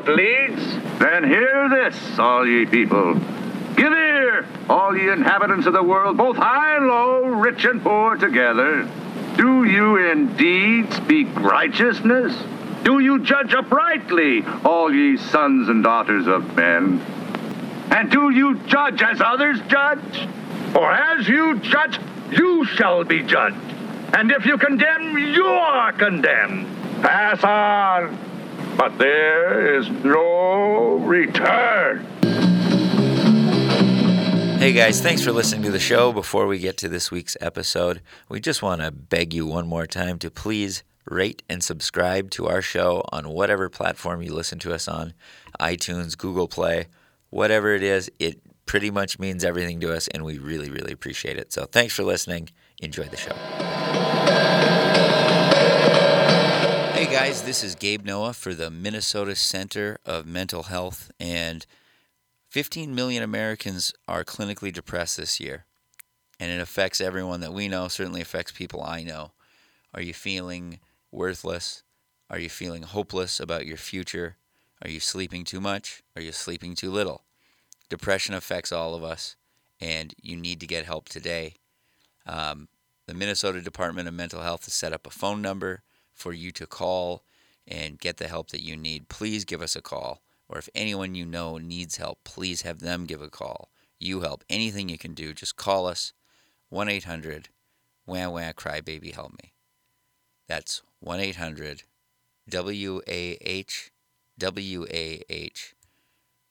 road leads? Then hear this, all ye people. Give ear, all ye inhabitants of the world, both high and low, rich and poor together. Do you indeed speak righteousness? Do you judge uprightly, all ye sons and daughters of men? And do you judge as others judge? For as you judge, you shall be judged. And if you condemn, you are condemned. Pass on. But there is no return. Hey guys, thanks for listening to the show. Before we get to this week's episode, we just want to beg you one more time to please rate and subscribe to our show on whatever platform you listen to us on iTunes, Google Play, whatever it is. It pretty much means everything to us, and we really, really appreciate it. So thanks for listening. Enjoy the show. Guys, this is Gabe Noah for the Minnesota Center of Mental Health, and 15 million Americans are clinically depressed this year, and it affects everyone that we know, certainly affects people I know. Are you feeling worthless? Are you feeling hopeless about your future? Are you sleeping too much? Are you sleeping too little? Depression affects all of us, and you need to get help today. Um, the Minnesota Department of Mental Health has set up a phone number for you to call and get the help that you need. Please give us a call or if anyone you know needs help, please have them give a call. You help. Anything you can do, just call us 1 800 Wah Wah Cry Baby Help Me. That's 1 800 W A H W A H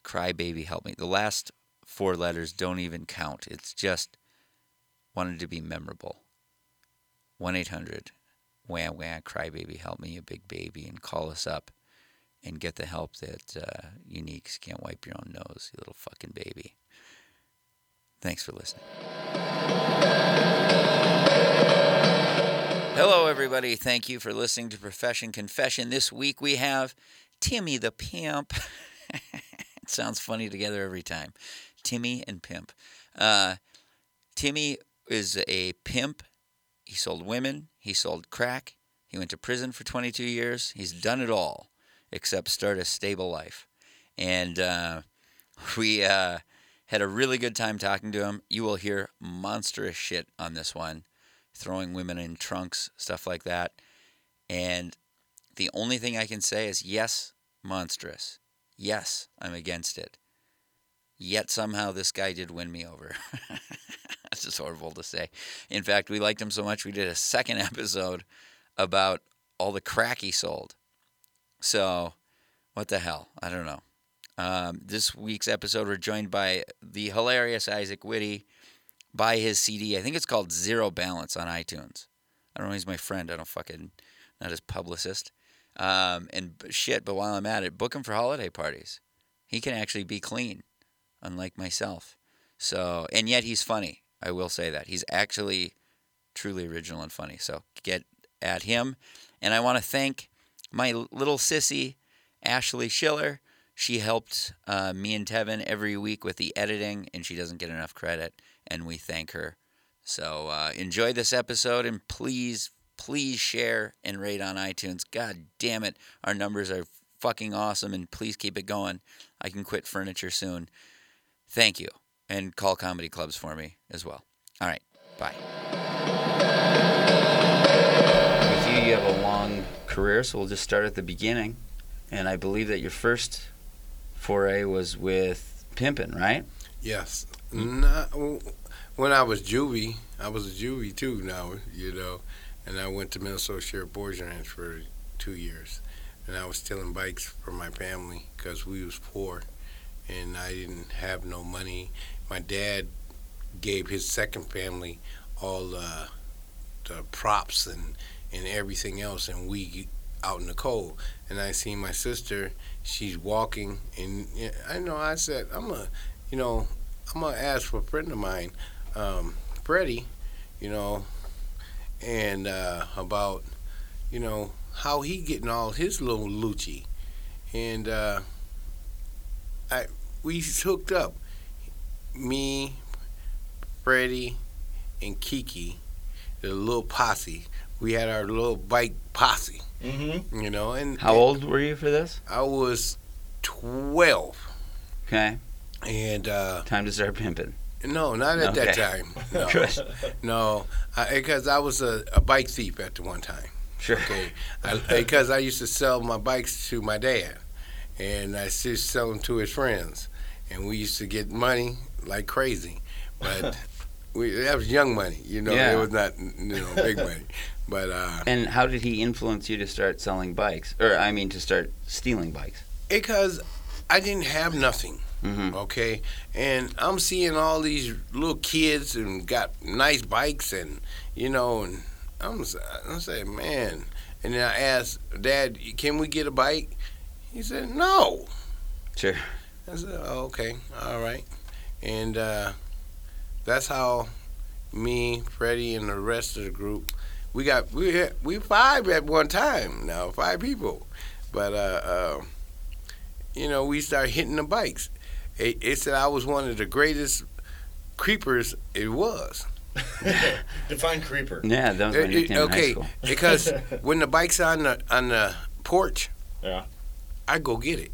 Cry Baby Help Me. The last four letters don't even count. It's just wanted to be memorable. 1 800 Wah Wah Cry Baby Help Me, you big baby, and call us up and get the help that uh, you can't wipe your own nose, you little fucking baby. Thanks for listening. Hello, everybody. Thank you for listening to Profession Confession. This week we have Timmy the Pimp. it sounds funny together every time. Timmy and Pimp. Uh, Timmy is a pimp. He sold women, he sold crack, he went to prison for 22 years. He's done it all except start a stable life. And uh, we uh, had a really good time talking to him. You will hear monstrous shit on this one, throwing women in trunks, stuff like that. And the only thing I can say is yes, monstrous. Yes, I'm against it. Yet somehow this guy did win me over. That's just horrible to say. In fact, we liked him so much we did a second episode about all the crack he sold. So, what the hell? I don't know. Um, this week's episode, we're joined by the hilarious Isaac Whitty. Buy his CD. I think it's called Zero Balance on iTunes. I don't know. He's my friend. I don't fucking not his publicist. Um, and shit. But while I'm at it, book him for holiday parties. He can actually be clean, unlike myself. So, and yet he's funny. I will say that he's actually truly original and funny. So get at him. And I want to thank my little sissy, Ashley Schiller. She helped uh, me and Tevin every week with the editing, and she doesn't get enough credit, and we thank her. So uh, enjoy this episode, and please, please share and rate on iTunes. God damn it, our numbers are fucking awesome, and please keep it going. I can quit furniture soon. Thank you, and call comedy clubs for me as well. All right, bye. With you, you have a long career, so we'll just start at the beginning. And I believe that your first foray was with pimping, right? Yes. Not, when I was juvie, I was a juvie too now, you know, and I went to Minnesota Sheriff Boys Ranch for two years. And I was stealing bikes for my family because we was poor and I didn't have no money. My dad gave his second family all uh, the props and and everything else, and we out in the cold. And I see my sister, she's walking, and I know I said, I'm a, you know, I'm gonna ask for a friend of mine, um, Freddie, you know, and uh, about, you know, how he getting all his little Lucci, and uh, I we hooked up, me, Freddie, and Kiki, the little posse we had our little bike posse. Mm-hmm. You know, and how old were you for this? I was twelve, Okay. and uh, Time to start pimping. no, not at that time. No, Good. no, because I, was a, a bike thief at the one time. Sure. Okay, I, because I used to sell my bikes to my dad, and I used to sell them to his friends, and we used to get money like crazy, but we that was young money, you know. Yeah. It was not you know big money, but uh, And how did he influence you to start selling bikes? Or, I mean, to start stealing bikes? because I didn't have nothing. Mm-hmm. okay? And I'm seeing all these little kids and got nice bikes and you know, and I'm I'm saying, man. And then I asked Dad, "Can we get a bike?" He said, "No." Sure. I said, oh, "Okay, all right." And uh, that's how me, Freddie, and the rest of the group we got we had, we five at one time now, five people, but uh, uh, you know we started hitting the bikes. It, it said I was one of the greatest creepers. It was. Define creeper. Yeah, that was It- my it- nickname in high okay, school. because when the bike's on the on the porch, Yeah. I go get it.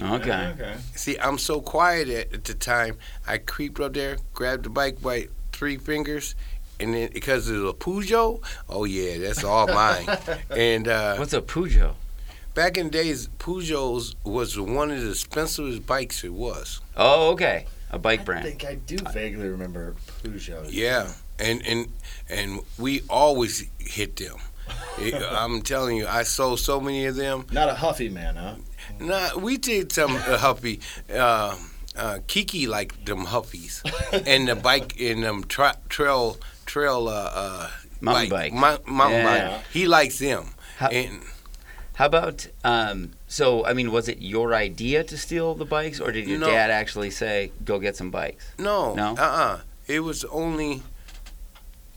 Okay. Okay. See, I'm so quiet at, at the time. I creeped up there, grabbed the bike by three fingers, and then because it was a Peugeot, oh yeah, that's all mine. and uh, What's a Peugeot? back in the days, Peugeots was one of the expensivest bikes it was. Oh, okay. A bike brand. I think I do vaguely remember Peugeot. Yeah, and and and we always hit them. It- I'm telling you, I sold so many of them. Not a huffy man, huh? Nah, we did some uh, huffy. Uh, uh, Kiki liked them huffies, and the bike in them tra- trail trail uh, uh, Mountain bike. mou- mountain Yeah. bike. He likes them. How- and How about um so I mean was it your idea to steal the bikes or did your No. dad actually say go get some bikes? no, No? uh, uh It was only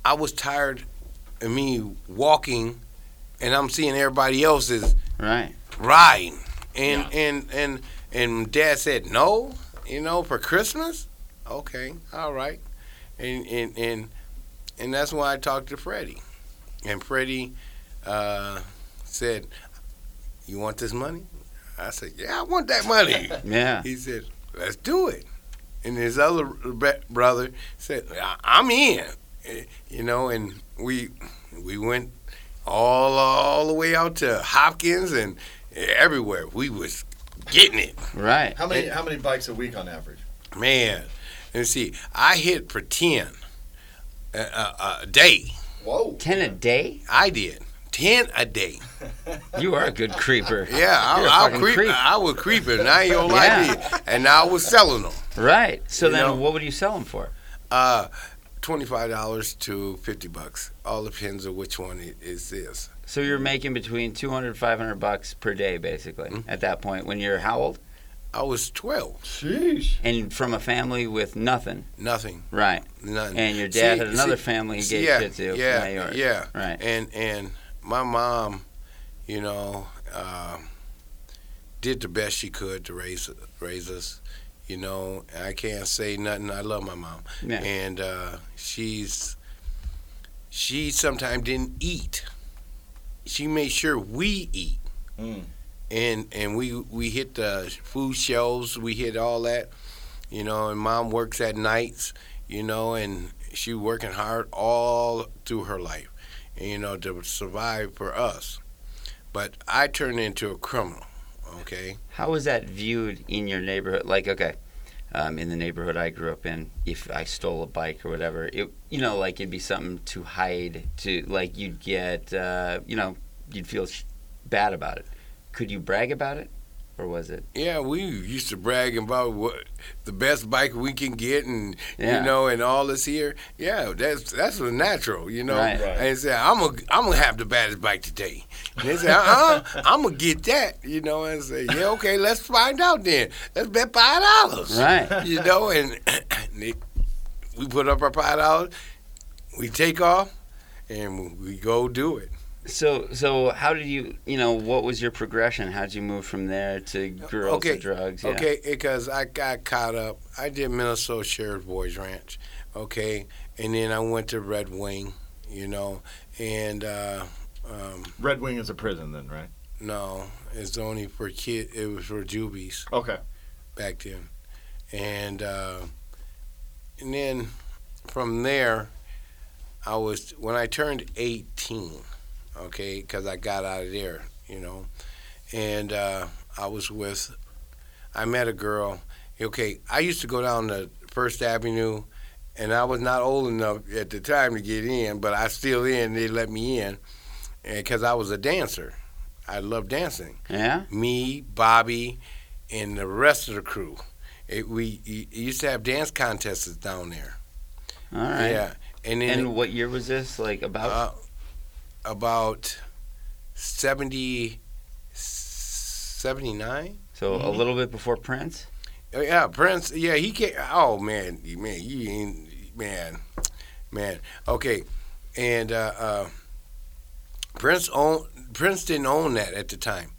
I was tired of me walking, and I'm seeing everybody else is Right. riding, and and and and Dad said no, you know, for Christmas. Okay, all right, and and and and that's why I talked to Freddie, and Freddie uh, said, "You want this money?" I said, "Yeah, I want that money." Yeah. he said, "Let's do it," and his other brother said, "I- "I'm in," Eh, you know, and we we went all all the way out to Hopkins and everywhere. We was getting it, Right. How many how many bikes a week on average? man. And see, I hit for ten a, a, a day. Whoa. 10 a day? I did ten a day. You are a good creeper. Yeah, I, You're a I, fucking creep, creep. I was creeping. I ain't gonna lie to you. And now I was selling them. Right. So You then know- what would you sell them for? Uh, twenty-five dollars to fifty bucks. All depends on which one it is this. So you're making between 200 500 bucks per day basically Mhm. at that point when you're how old? I was twelve. Sheesh. And from a family with nothing. Nothing. Right. Nothing. And your dad See- had another see- family he see, gave yeah, shit to. Yeah, not yeah. Right. And and my mom, you know, um, did the best she could to raise raise us. You know, I can't say nothing. I love my mom, Yeah. and uh, she's she sometimes didn't eat. She made sure we eat, Mm. and and we we hit the food shelves. We hit all that, you know. And mom works at nights, you know, and she working hard all through her life, and, you know, to survive for us. But I turned into a criminal. Okay. How was that viewed in your neighborhood? Like, okay, um, in the neighborhood I grew up in, if I stole a bike or whatever, it you know, like it'd be something to hide. To like, you'd get, uh, you know, you'd feel sh- bad about it. Could you brag about it, or was it? Yeah, we used to brag about what the best bike we can get, and Yeah. you know, and all this here. Yeah, that's that's what's natural, you know. Right. Right. And say I'm gonna I'm gonna have the baddest bike today. And they say, uh, uh I'm gonna get that, you know. And say, yeah, okay, let's find out then. Let's bet five dollars, Right. you know. And they, we put up our five dollars, we take off, and we go do it. So, so how did you, you know, what was your progression? How did you move from there to girls Okay, to drugs? Yeah. Okay, because I got caught up. I did Minnesota Sheriff Boys Ranch, okay, and then I went to Red Wing, you know, and uh, um, Red Wing is a prison then, right? no, it's only for kid. It was for jubies Okay. back then, and uh, and then from there, I was when I turned eighteen. Okay, because I got out of there, you know, and uh, I was with. I met a girl. Okay, I used to go down to First Avenue, and I was not old enough at the time to get in, but I still in. They let me in, because I was a dancer. I loved dancing Yeah. me, Bobby, and the rest of the crew. It, we y- used to have dance contests down there. All right. Yeah, and then And what year was this? Like about? Uh, about 70, 79? so mm-hmm. a little bit before Prince. Oh, Yeah, Prince. Yeah, he came. Oh man, man, you ain't man, man. Okay, and uh, uh, Prince own Prince didn't own that at the time.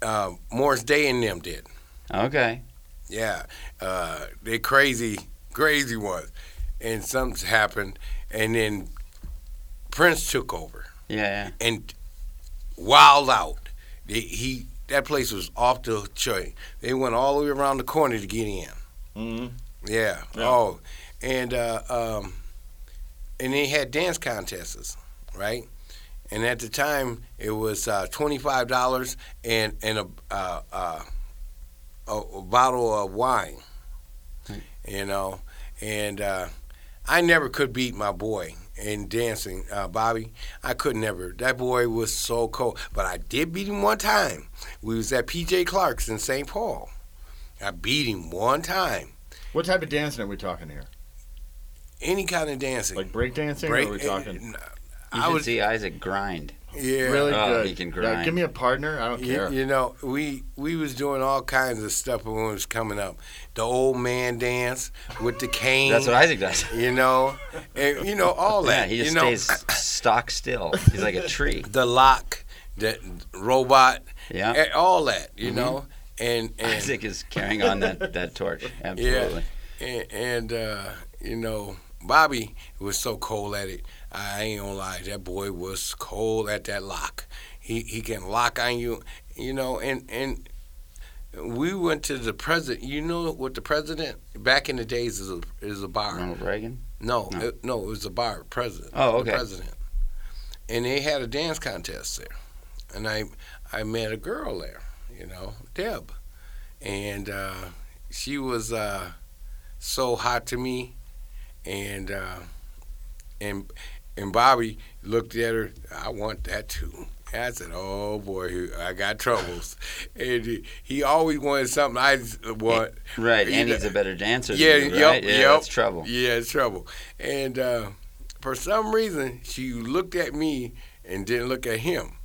Uh, Morris Day and them did. Okay. Yeah, uh, they crazy, crazy ones, and something's happened, and then Prince took over Yeah. and wild out. They, he that place was off the chain. They went all the way around the corner to get in. Mm-hmm. Yeah. Yeah. Oh, and uh, um, and they had dance contests, right? And at the time, it was uh, twenty five dollars and and a, uh, uh, a a bottle of wine, Hmm. you know. And uh, I never could beat my boy in dancing, uh, Bobby. I could never. That boy was so cold. But I did beat him one time. We was at PJ Clark's in St. Paul. I beat him one time. What type of dancing are we talking here? Any kind of dancing. Like break dancing? Break- or are we talking? You I should was see Isaac grind. Yeah. Really Oh, good. he can Yeah, grind. give me a partner. I don't You, care. you know, we we was doing all kinds of stuff when it was coming up. The old man dance with the cane. That's what Isaac does. you know, and you know all that. Yeah, that. he just you know, stays stock still. He's like a tree. the lock, the robot, Yeah. eh, all that. You Mhm. know, and and Isaac is carrying on that, that torch. Absolutely. and, and uh, you know, Bobby was so cold at it. I ain't gonna lie, that boy was cold at that lock. He he can lock on you, you know, and and we went to the president. You know what the president back in the days is a is a bar. Ronald Reagan. No, No. It, no, it was a bar. President. Oh, the okay. president. And they had a dance contest there, and I I met a girl there, you know, Deb, and uh, she was uh, so hot to me, and uh, and and Bobby looked at her. I want that too. And I said, "Oh boy, I got troubles," and he, he always wanted something I want. Right, and he's a better dancer Yeah, than you, yep. Yeah, yep. that's trouble. Yeah, it's trouble. And uh, for some reason, she looked at me and didn't look at him.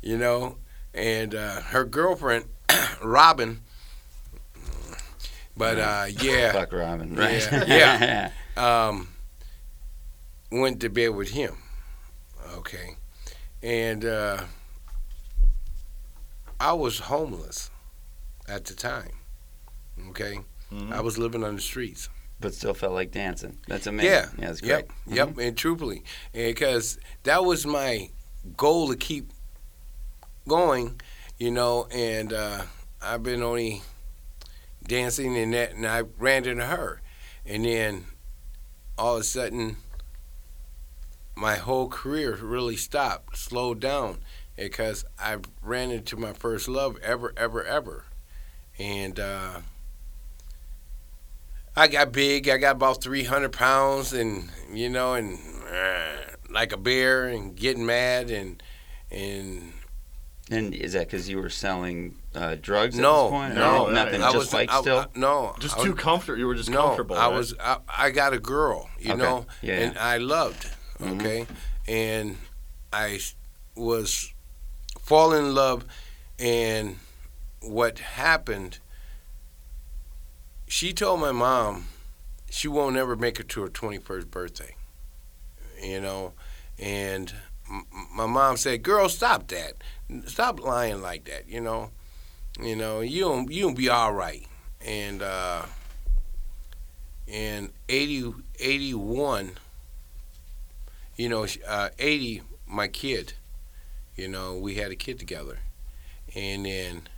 You know, and uh, her girlfriend, Robin. But uh, yeah, Fuck Robin, right? Yeah, um, went to bed with him. Okay, and uh, I was homeless at the time. Okay, Mhm. I was living on the streets. but still felt like dancing. That's amazing. Yeah, yeah, that's Yep, great. Mm-hmm. yep, and truthfully, because that was my goal to keep going, you know. And uh, I've been only dancing and that, and I ran into her, and then all of a sudden, my whole career really stopped, slowed down, because I ran into my first love ever, ever, ever, and. Uh, I got big. I got about 300 pounds, and you know, and uh, like a bear, and getting mad, and and And is that because you were selling uh, drugs at no, this point? or no, nothing. I just was bikes I- still. I- no, Just I too comfortable. You were just no, comfortable. I right? was. I, I got a girl, you Okay. know, Yeah, and I loved. Mhm. Okay, and I was fall in love, and what happened? She told my mom she won't ever make it to her 21st birthday. You know, and my mom said, "Girl, stop that. Stop lying like that. You know, you know, you'll you'll be all right." And uh, in 80, 81, you know, uh, 80, my kid, you know, we had a kid together. and then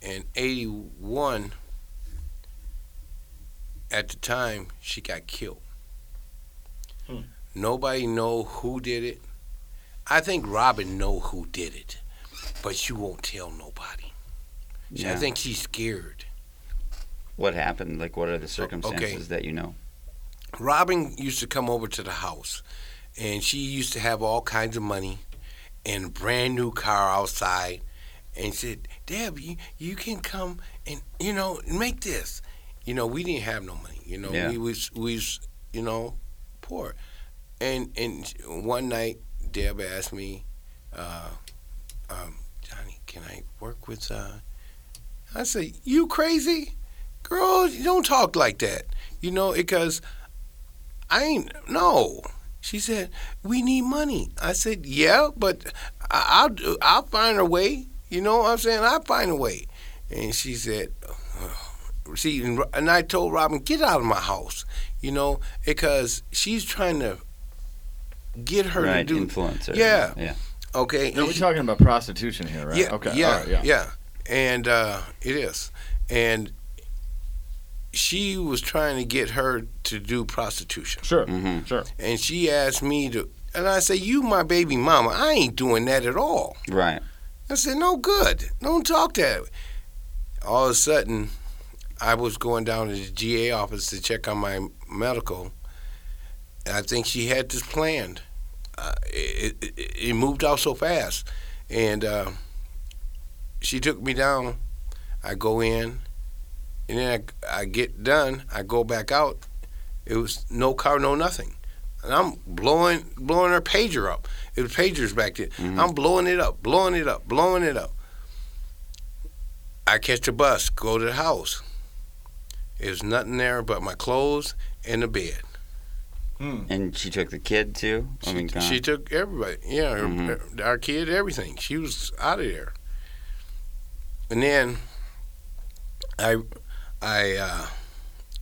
in '81, at the time, she got killed. Hmm. Nobody know who did it. I think Robin know who did it, but she won't tell nobody. She- I think she's scared. What happened? Like, what are the circumstances that you know? Robin used to come over to the house, and she used to have all kinds of money and a brand new car outside. And said, Deb, you, you can come and you know make this. You know, we didn't have no money. You know, Yeah. we was we was you know poor. And and one night, Deb asked me, uh, um, Johnny, can I work with? Uh, I said, you crazy, girl? You don't talk like that. You know, because I ain't no. She said, "We need money." I said, "Yeah, but I- I'll I'll find a way." You know what I'm saying? I'll find a way. And she said, uh, "See," and, and I told Robin, "Get out of my house," you know, because she's trying to get her right, to do. influencer. Yeah. yeah. Okay. No, we're she- talking about prostitution here, right? yeah, Okay. yeah, all right, yeah. yeah, and uh, it is, and she was trying to get her to do prostitution. Sure. Mhm. Sure. and she asked me to and I said, You my baby mama, I ain't doing that at all. Right. I said, No good. Don't talk that way. All of a sudden I was going down to the GA office to check on my medical. And I think she had this planned. Uh, it, it, it moved out so fast. And uh, she took me down. I go in, and then I, I get done. I go back out. It was no car, no nothing. And I'm blowing blowing her pager up. It was pagers back then. Mhm. I'm blowing it up, blowing it up, blowing it up. I catch a bus, go to the house. There's nothing there but my clothes and the bed. Hmm. And she took the kid too. I She, mean, kinda- she took everybody. Yeah, her, Mhm. her- our kid, everything. She was out of there. And then I, I uh,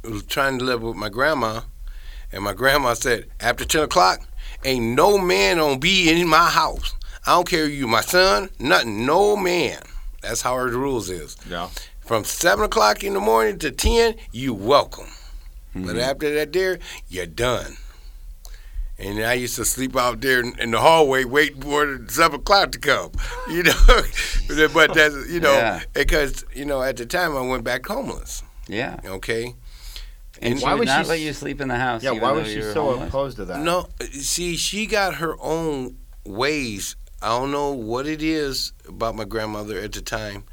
was trying to live with my grandma, and my grandma said, after ten o'clock, ain't no man gonna be in my house. I don't care if you my son, nothing, no man. That's how her rules is. Yeah. From seven o'clock in the morning to ten, you welcome. But Mhm. after that there, you're done. And I used to sleep out there in, in the hallway waiting for seven o'clock to come. You know, but that's you know Yeah. because you know at the time I went back homeless. Yeah. Okay. And And she why would was not she let you sleep in the house. Yeah. even Why was she so homeless? opposed to that? No, see, she got her own ways. I don't know what it is about my grandmother at the time.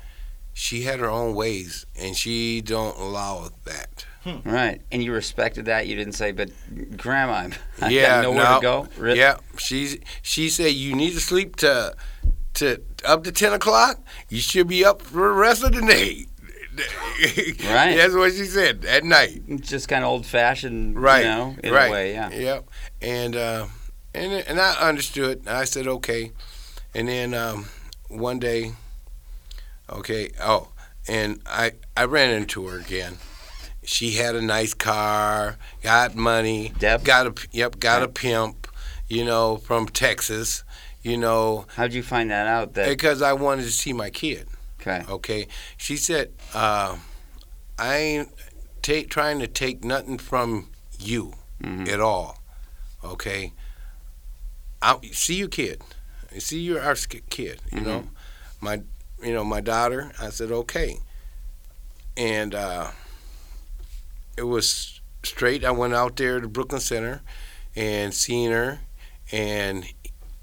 She had her own ways, and she don't allow that. Hmm. Right. And you respected that. You didn't say, "But Grandma, I yeah, got nowhere no, to go." Really? Yeah, she she said you need to sleep to to up to ten o'clock. You should be up for the rest of the day. Right. That's what she said at night. Just kind of old-fashioned, Right. You know, in right. a way. Yeah. Yep. And uh, and and I understood. I said okay. And then um, one day, okay. Oh, and I I ran into her again. She had a nice car, got money, Deb? got a yep, got a pimp, you know, from Texas, you know, How'd you find that out? That because I wanted to see my kid. Okay. Okay, she said, uh, "I ain't take, trying to take nothing from you Mhm. at all." Okay, I see you, kid. See your our kid. You know, my you know my daughter. I said okay, and uh, it was straight. I went out there to Brooklyn Center and seen her, and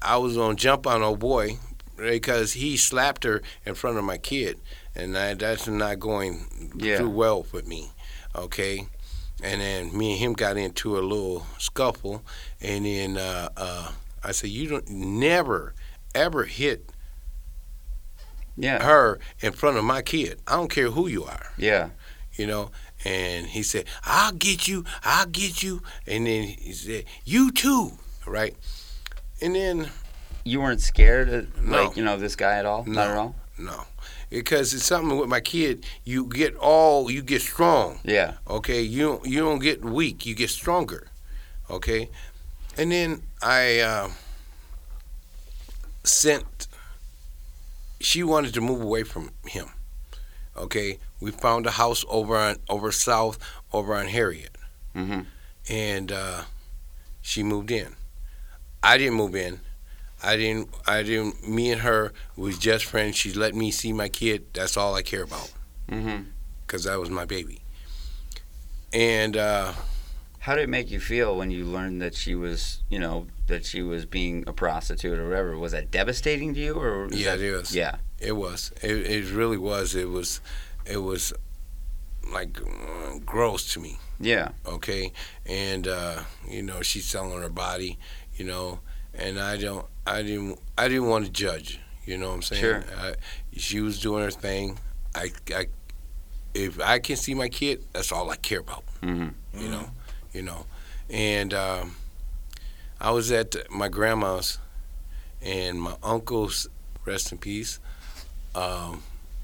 I was gonna jump on old boy because he slapped her in front of my kid, and I, that's not going Yeah. too well with me. Okay, and then me and him got into a little scuffle, and then uh, uh, I said, "You don't never ever hit Yeah. her in front of my kid. I don't care who you are." Yeah. you know. And he said, "I'll get you, I'll get you." And then he said, "You too," right? And then You weren't scared, of, No. like you know, this guy at all? Not at all. no, because it's something with my kid. You get all, you get strong. Yeah. Okay, you don't- you don't get weak. You get stronger. Okay, and then I uh, sent. she wanted to move away from him. Okay, we found a house over on over south over on Harriet, Mm-hmm. and uh, she moved in. I didn't move in. I didn't. I didn't. Me and her was just friends. She let me see my kid. That's all I care about, Mm-hmm. cause that was my baby. And uh, How did it make you feel when you learned that she was, you know, that she was being a prostitute or whatever? Was that devastating to you, or yeah, that- it was. Yeah. It was. It, it really was. It was. It was like gross to me. Yeah. okay and uh you know she's selling her body you know and i don't i didn't i didn't want to judge you know what i'm saying Sure. I, she was doing her thing i i if i can see my kid that's all i care about Mm-hmm. you know you know and um i was at my grandma's and my uncle's rest in peace um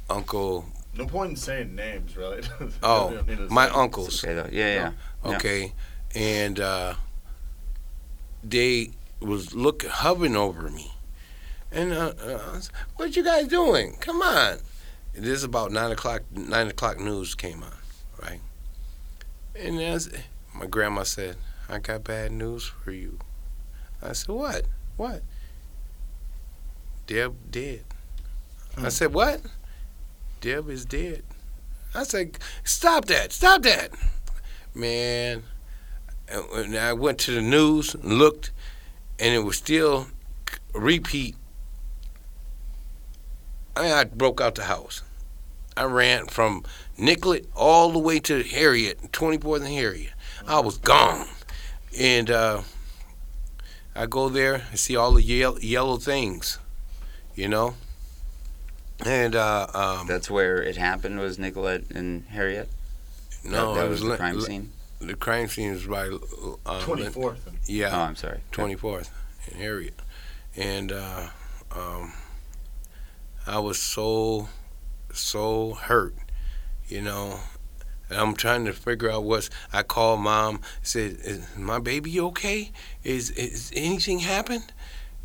uncle No point in saying names, really. Oh, You don't need to my say- uncles Okay. Though. Yeah. Yeah. Yeah. okay and uh they was look hovering over me. And uh, uh I what you guys doing? Come on. This is about nine o'clock nine o'clock news came on right? And as my grandma said i got bad news for you. I said what? What? Deb dead. I Hmm. said what? Deb is dead. I said stop that stop that. Man and I went to the news and looked, and it was still repeat. I, I broke out the house. I ran from Nicollet all the way to Harriet, 24th and Harriet. I was gone, and uh, I go there and see all the yellow, yellow things, you know. And uh, um, That's where it happened. Was Nicollet and Harriet? no, that, that was, was the crime scene. The crime scene was by uh, 24th. Yeah. Oh, I'm sorry. twenty fourth in Harriet, and uh, um, I was so so hurt, you know. And I'm trying to figure out what's. I called mom. Said, "Is my baby okay? Is is anything happened?"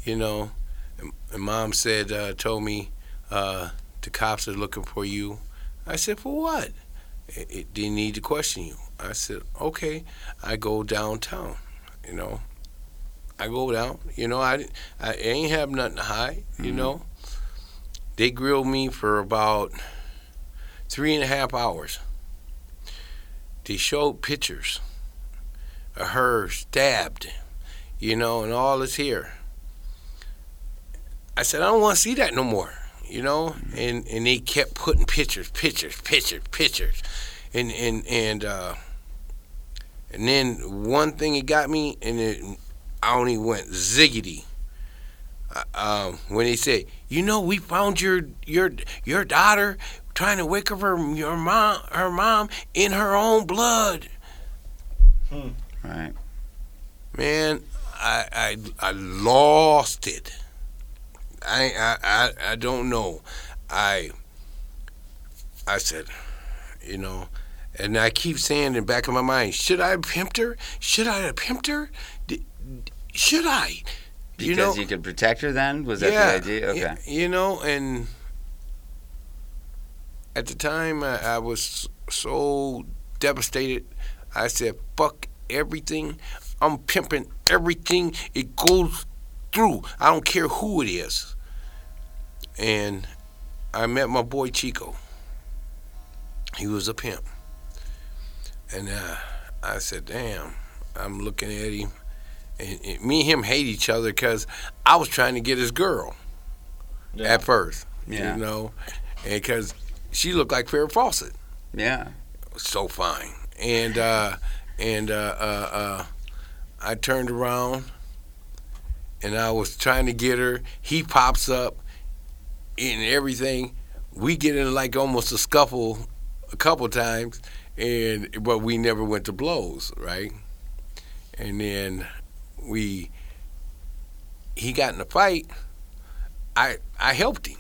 You know, and, and mom said, uh, told me, uh, the cops are looking for you. I said, for what? It, it, they need to question you. I said, okay. I go downtown. You know, I go down. You know, I, I ain't have nothing to hide. You Mhm. know, they grilled me for about three and a half hours. They showed pictures of her stabbed, you know, and all is here. I said, I don't want to see that no more, you know, and and they kept putting pictures, pictures, pictures, pictures, and and and uh, and then one thing it got me, and it I only went ziggity. Uh, um, when they said, you know, we found your your your daughter trying to wake up her your mom her mom in her own blood, Right. man, I I I lost it. I I I, I don't know. I I said, you know, and I keep saying in the back of my mind, should I have pimped her? Should I have pimped her? D- should I? Because you you, could protect her. Then was that yeah, the idea? Okay. You know, and at the time I, I was so devastated. I said, "Fuck everything. I'm pimping everything. It goes through. I don't care who it is." And I met my boy Chico. He was a pimp, and uh, I said, "Damn." I'm looking at him, and, and me and him hate each other because I was trying to get his girl Yeah. at first, Yeah. you know, and because she looked like Farrah Fawcett, Yeah. so fine, and uh, and uh, uh, uh, I turned around, and I was trying to get her. He pops up, and everything. We get in like almost a scuffle, a couple times, and but we never went to blows, right? And then we, he got in a fight. I I helped him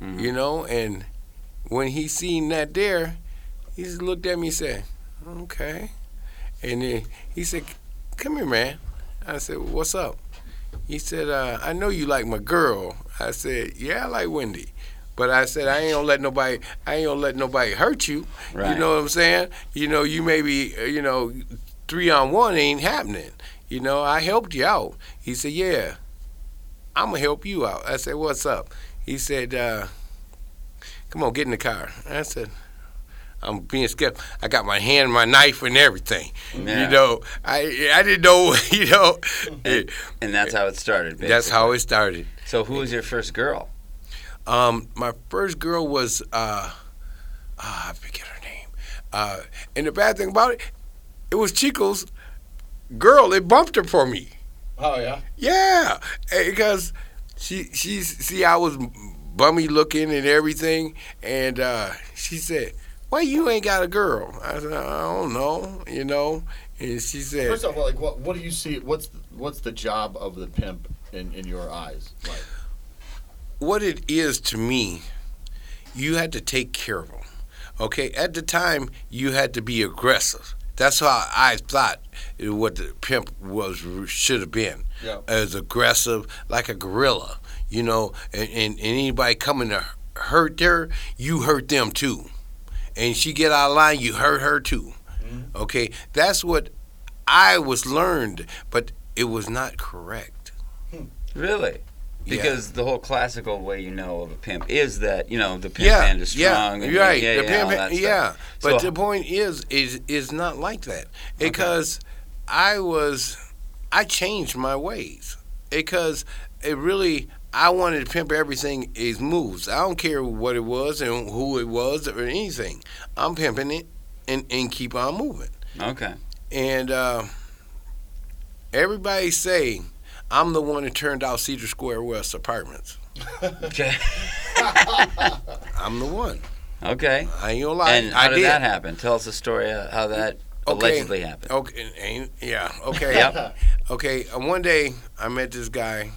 Mhm. you know. And when he seen that there, he just looked at me and said, "Okay." And then he said, "Come here, man." I said, "What's up?" He said, uh, "I know you like my girl." I said, "Yeah, I like Wendy." But I said I ain't gonna let nobody. I ain't gonna let nobody hurt you. Right. You know what I'm saying? You know, you may be. uh, You know, three on one ain't happening. You know, I helped you out. He said, yeah, I'm gonna help you out. I said, what's up? He said, uh, come on, get in the car. I said. I'm being scared. I got my hand, my knife, and everything. Yeah. You know, I I didn't know. You know, it- And that's how it started. that's how it started. So who was your first girl? Um, my first girl was uh, ah, I forget her name. Uh, and the bad thing about it, it was Chico's girl. It bumped her for me. Oh yeah. Yeah, eh, because she she's see I was bummy looking and everything, and uh, she said, "Why you ain't got a girl?" I said, "I don't know," you know. And she said, First off, like, what what do you see? What's the, what's the job of the pimp in, in your eyes? Like, what it is to me, you had to take care of them. Okay, at the time, you had to be aggressive. That's how I thought what the pimp was should have been. Yeah. As aggressive, like a gorilla, you know. And, and, and anybody coming to hurt her, you hurt them too. And she get out of line, you hurt her too. Mm-hmm. Okay, that's what I was learned, but it was not correct. Hmm. Really? Yeah. Because the whole classical way you know of a pimp is that you know the pimp yeah, hand is strong. Yeah, and, right. Yeah, the yeah, pimp all hand- that stuff. yeah. But So- the point is, is is not like that because I was, I changed my ways because it really. I wanted to pimp everything is moves. I don't care what it was and who it was or anything. I'm pimping it and, and keep on moving. Okay. And uh, everybody say I'm the one who turned out Cedar Square West Apartments. Okay. I'm the one. Okay. I ain't gonna lie. and how I did, did. that happen? Tell us the story of how that Okay. allegedly happened. Okay, ain't, yeah, okay. Yep. Okay, uh, one day I met this guy,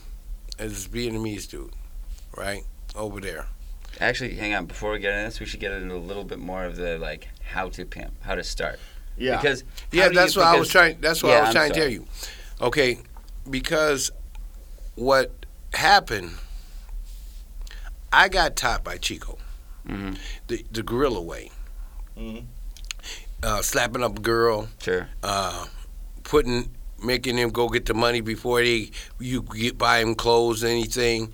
this Vietnamese dude, right, over there. Actually, hang on. Before we get into this, we should get into a little bit more of the like how to pimp, how to start. yeah. Because Yeah, that's you, what I was trying, that's what Yeah, I was trying to tell you. Okay, because what happened, I got taught by Chico, Mhm. the, the gorilla way. Mhm. Uh, slapping up a girl, Sure. uh, putting making them go get the money before they you get buy them clothes anything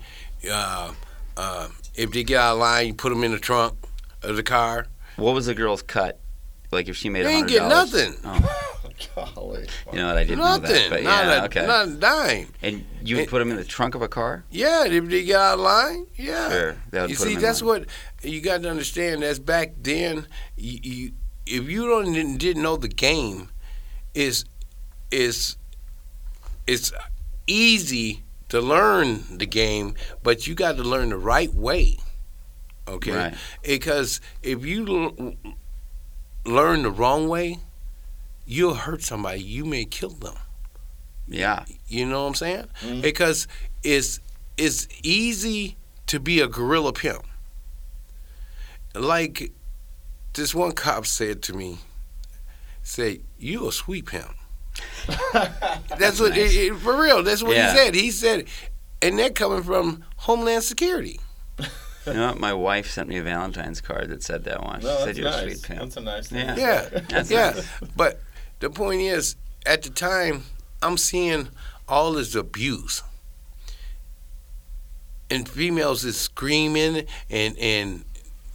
uh, uh, if they get out of line you put them in the trunk of the car What was the girl's cut? Like if she made They a ain't hundred get dollars. nothing. Oh, Golly. you know what? I didn't know that. But not, yeah, a, okay. not a dime and you would it- put them in the trunk of a car? yeah if they get out of line yeah Sure. That would you put 'em see in that's line. what you got to understand that's back then you, you if you don't didn't, didn't know the game is is it's easy to learn the game but you got to learn the right way okay Right. because if you l- learn the wrong way you'll hurt somebody you may kill them Yeah. you know what I'm saying? Mhm. Because it's it's easy to be a gorilla pimp. Like this one cop said to me, "Say you a sweet pimp." That's what nice. it, it- for real. That's what Yeah. he said. He said, and that coming from Homeland Security. You know what? My wife sent me a Valentine's card that said that once. No, she that's said you're nice. a sweet pimp. That's a nice Yeah. thing. Yeah, That's yeah. nice. But the point is, at the time, I'm seeing all this abuse. And females is screaming and and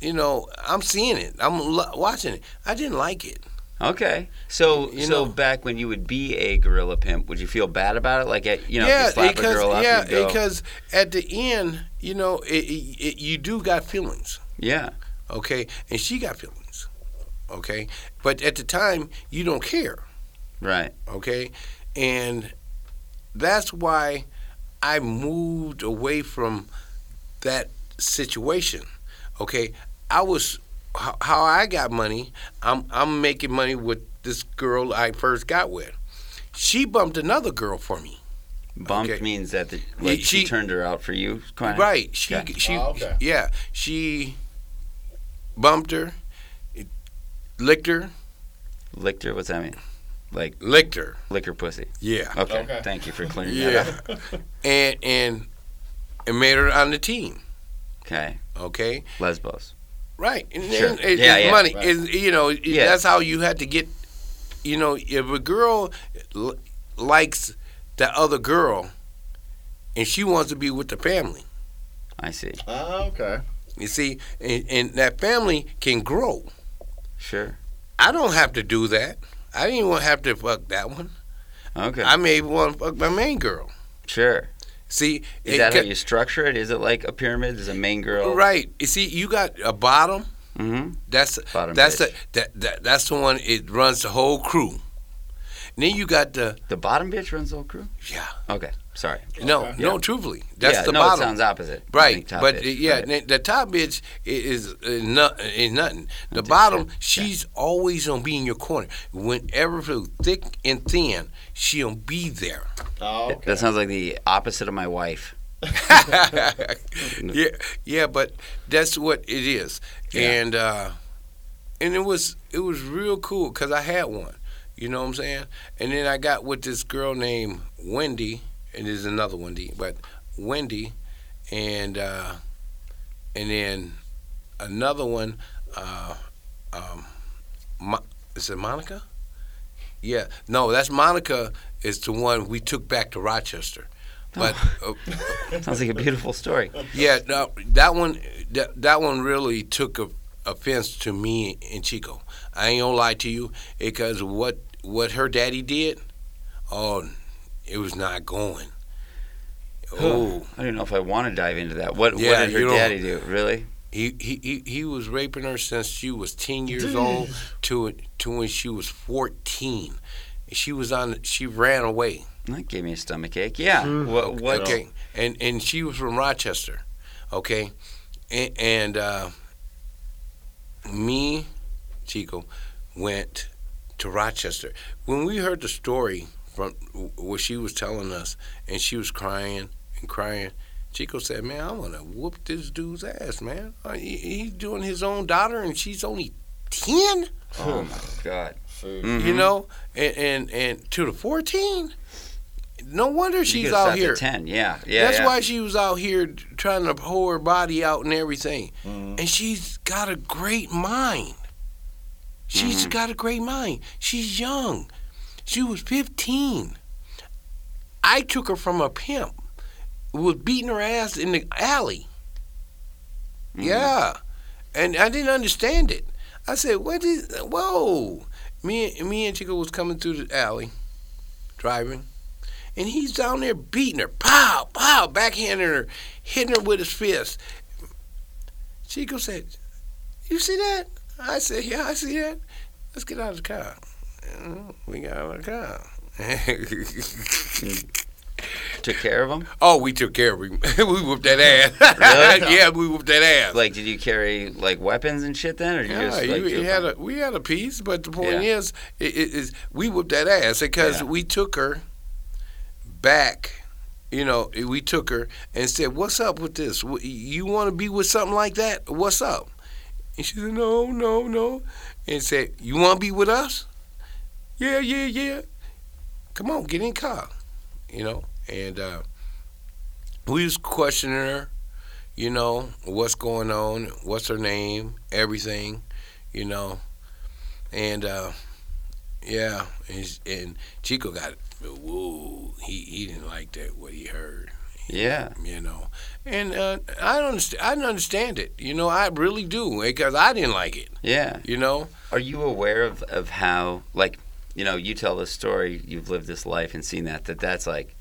you know I'm seeing it. I'm lo- watching it. I didn't like it. Okay. So You so know- back when you would be a gorilla pimp, would you feel bad about it? Like at, you know, yeah, you slap because a girl up, yeah, because at the end, you know, it, it, it, you do got feelings. yeah. Okay, and she got feelings. Okay, but at the time, you don't care. Right. okay and that's why i moved away from that situation okay i was how, how i got money i'm i'm making money with this girl i first got with she bumped another girl for me Bumped Okay. means that the, like, she, she- turned her out for you. Kind of? right she Okay. she Oh, okay. yeah she bumped her licked her Licked her. What's that mean? Like licked her lick her pussy. yeah Okay. Okay. Thank you for clearing that yeah up. and and and made her on the team Okay. Okay, Lesbos. right? And, Sure. and it- Yeah, it's yeah. money. Right. Is you know Yeah. that's how you had to get. You know, if a girl l- likes that other girl, and she wants to be with the family, I see. Ah, okay. you see, and, and that family can grow. Sure. I don't have to do that. I didn't want to have to fuck that one. Okay. I may want to fuck my main girl. sure. See, Is that how you structure it? Is it like a pyramid? Is a main girl? right? You see, you got a bottom. Mm-hmm. That's Bottom that's bitch. the, that, that that's the one. It runs the whole crew. And then you got the The bottom bitch runs the whole crew. yeah. Okay. Sorry. No, Okay. no, truthfully, that's yeah, the no, bottom. it sounds opposite. Right, but bitch, yeah, right. the- the top bitch i- is not is nothing. The That's bottom, shit. she's always gonna be in your corner. Whenever through thick and thin, she'll be there. Oh, okay. That sounds like the opposite of my wife. yeah, yeah, but that's what it is, Yeah. and uh, and it was it was real cool because I had one, you know what I'm saying, and then I got with this girl named Wendy, and there's another Wendy, but Wendy, and uh, and then another one, uh, um, Mo- is it Monica? Yeah, no, that's Monica. Is the one we took back to Rochester, but. Uh, Sounds like a beautiful story. yeah, no, that one, that, that one really took a, offense to me and Chico. I ain't gonna lie to you, because what what her daddy did, oh, it was not going. Oh, I don't know if I want to dive into that. What, Yeah, what did her daddy do? Really? he, he he he was raping her since she was ten years old to to when she was fourteen. She was on. She ran away. That gave me a stomach ache. Yeah. What? What? Okay, and and she was from Rochester, okay, and, and uh, me, Chico, went to Rochester. When we heard the story from what she was telling us, and she was crying and crying, Chico said, "Man, I want to whoop this dude's ass, man. Uh, he's doing his own daughter, and she's only ten. Oh my god. Food. Mhm. you know, and, and and to the fourteen." No wonder she's could've out stopped here. At Ten. Yeah. Yeah. That's yeah. why she was out here trying to pull her body out and everything. Mhm. And she's got a great mind. She's Mhm. got a great mind. She's young. She was 15. I took her from a pimp was beating her ass in the alley. Mhm. Yeah. And I didn't understand it. I said, what is, whoa. Me, me and Chico was coming through the alley, driving, and he's down there beating her, pow, pow, backhanding her, hitting her with his fist. Chico said, you see that? I said, yeah, I see that. Let's get out of the car. Mm, We got out of the car. Took care of him. oh, we took care of him. we whooped that ass. Really? yeah, we whooped that ass. Like, did you carry like weapons and shit then, or you Yeah, just like? you had a we had a piece, but the point Yeah. is, it, it is we whooped that ass because Yeah. we took her back. You know, we took her and said, "What's up with this? You want to be with something like that? What's up?" And she said, "No, no, no," and said, "You want to be with us? Yeah, yeah, yeah. Come on, get in car." You know, and uh, we was questioning her you know, what's going on, what's her name, everything, you know. And uh yeah, and, and Chico got whoa, he he didn't like that what he heard, Yeah. you know. And uh, I don't understand, I don't understand it, you know. I really do because I didn't like it, Yeah. you know. Are you aware of, of how like you know you tell this story you've lived this life and seen that that that's like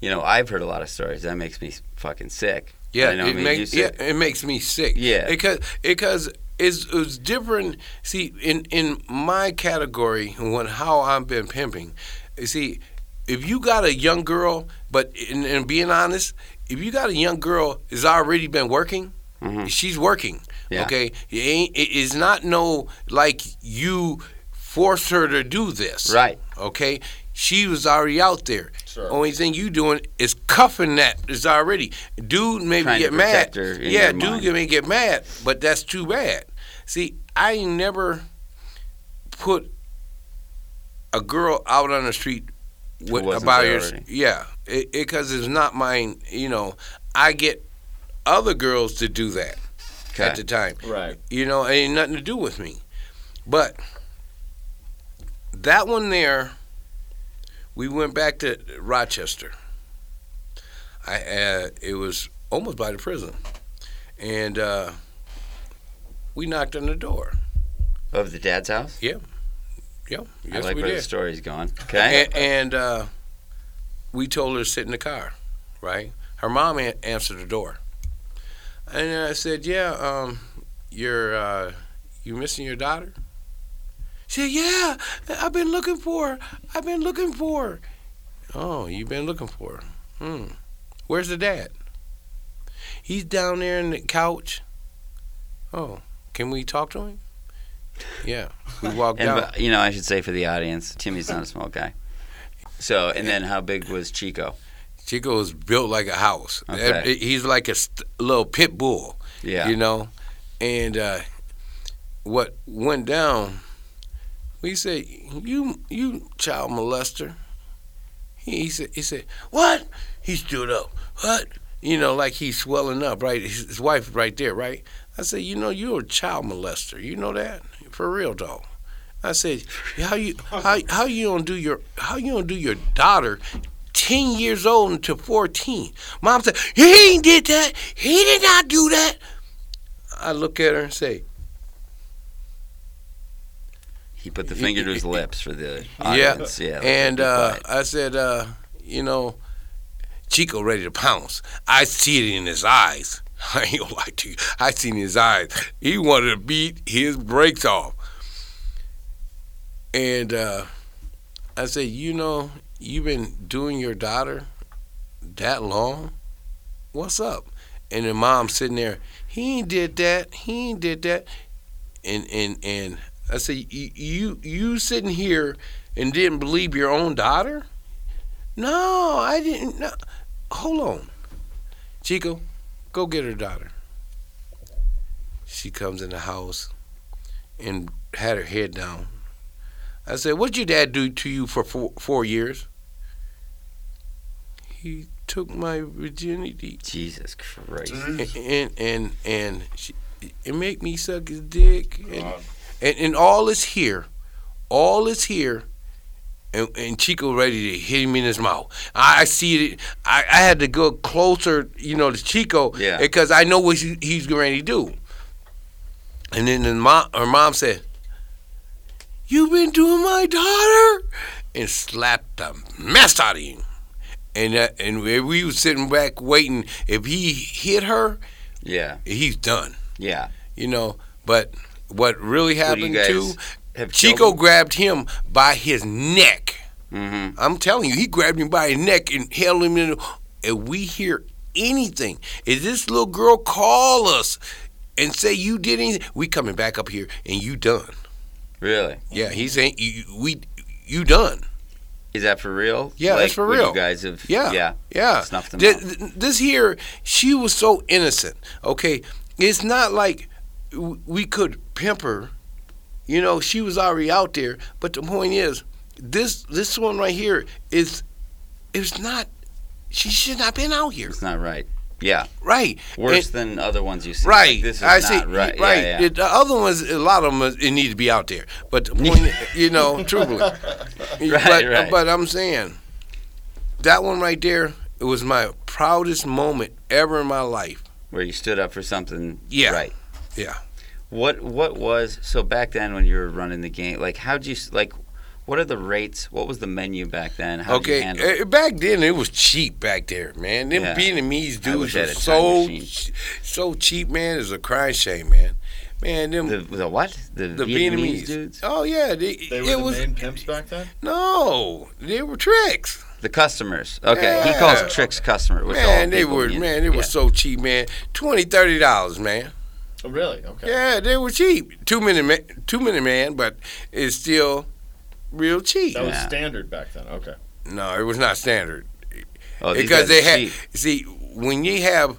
you know I've heard a lot of stories that makes me fucking sick. Yeah, You know, I it mean, makes yeah, it makes me sick. Yeah. because because it's, it's different. See, in in my category, when how I've been pimping, you see, if you got a young girl, but in, in being honest, if you got a young girl that's already been working, Mhm. she's working. Yeah. Okay, it ain't. It is not no like you forced her to do this. Right. Okay, she was already out there. Sure. Only thing you doing is cuffing that is already. Dude maybe Trying to get mad. her in yeah, your dude mind. may get mad, but that's too bad. See, I never put a girl out on the street with wasn't about your her. already. Yeah, it because it's not mine. You know, I get other girls to do that. at the time. Right. You know, it ain't nothing to do with me. But that one there, we went back to Rochester. I uh, it was almost by the prison, and uh, we knocked on the door. Of the dad's house? Yep, I like we where the did. story's going. Okay. And, and uh, we told her to sit in the car, right? Her mom a- answered the door, and I said, "Yeah, um, you're uh, you missing your daughter?" She said, "Yeah, I've been looking for her. I've been looking for her." Oh, you've been looking for her. Hmm. Where's the dad? He's down there in the couch. Oh, can we talk to him? Yeah, we walked And out. but, you know, I should say for the audience, Timmy's not a small guy. So, and then how big was Chico? Chico was built like a house. Okay. He's like a st- little pit bull, Yeah. you know. And uh, what went down? We said, "You, you child molester." He, he said, "He said what?" He stood up. What? You know, like he's swelling up, right? His, his wife right there, right? I said, "You know, you're a child molester. You know that for real, though." I said, "How you how how you gonna do your how you gonna do your daughter 10 years old until 14. Mom said, He ain't did that. He did not do that. I look at her and say, He put the finger to his lips for the Yeah, audience. Yeah. and uh. I said, uh, You know, Chico ready to pounce. I see it in his eyes. I ain't gonna lie to you. I seen his eyes. He wanted to beat his brakes off. And uh, I said, You know, you've been doing your daughter that long? What's up? And the mom sitting there, he ain't did that. He ain't did that. And and and I said, you you, sitting here and didn't believe your own daughter? No, I didn't. No. Hold on, Chico, go get her daughter. She comes in the house and had her head down. I said, "What'd your dad do to you for four, four years?" He took my virginity Jesus Christ. Mm-hmm. and and and, and she, it make me suck his dick and, and and all is here, all is here, and, and Chico ready to hit him in his mouth. I, I see it. I, I had to go closer, you know, to Chico Yeah. because I know what he, he's going to do. And then the mom, her mom said, "You've been doing my daughter," and slapped the mess out of him. And uh, and we were sitting back waiting. If he hit her, Yeah. he's done. Yeah. You know. But what really What happened guys too? Have Chico grabbed him by his neck. Mm-hmm. I'm telling you, he grabbed him by his neck and held him in. The, if we hear anything, if this little girl call us and say you did anything, we coming back up here and you done. Really? Yeah, he's saying you, we you done. Is that for real? Yeah, like, that's for real. You guys have. Yeah. Yeah. Yeah. Snuffed them Th- out. This here, she was so innocent. Okay, it's not like we could pimp her. You know, she was already out there. But the point is, this this one right here is, it's not. She should not been out here. It's not right. Yeah. Right. Worse And- than other ones you see. Right. Like, this is I not see. right. Right. Yeah, yeah. The- The other ones, a lot of them, uh, it need to be out there. But the point, you know, truthfully. Right, but, right. but I'm saying, that one right there, it was my proudest moment ever in my life. Where you stood up for something. Yeah. Right. Yeah. What What was so back then when you were running the game? Like, how'd you like? What are the rates? What was the menu back then? How'd okay. you handle? it? uh, back then, it was cheap back there, man. Them Yeah. Vietnamese dudes wish were had a time so ch- so cheap, man. It's a crying shame, man. Man, them The, the what? The, the Vietnamese, Vietnamese. dudes. Oh yeah, they, They were it the was main pimps back then. no, they were tricks. The customers. Okay, he calls tricks customer. Man, they were use. man, they were Yeah. so cheap, man. Twenty, thirty dollars, man. Oh, really? Okay. Yeah, they were cheap. Two minute, ma- two minute man, but it's still real cheap. That was Yeah. standard back then. Okay. No, it was not standard Oh, these because guys they are had. cheap. See, when you have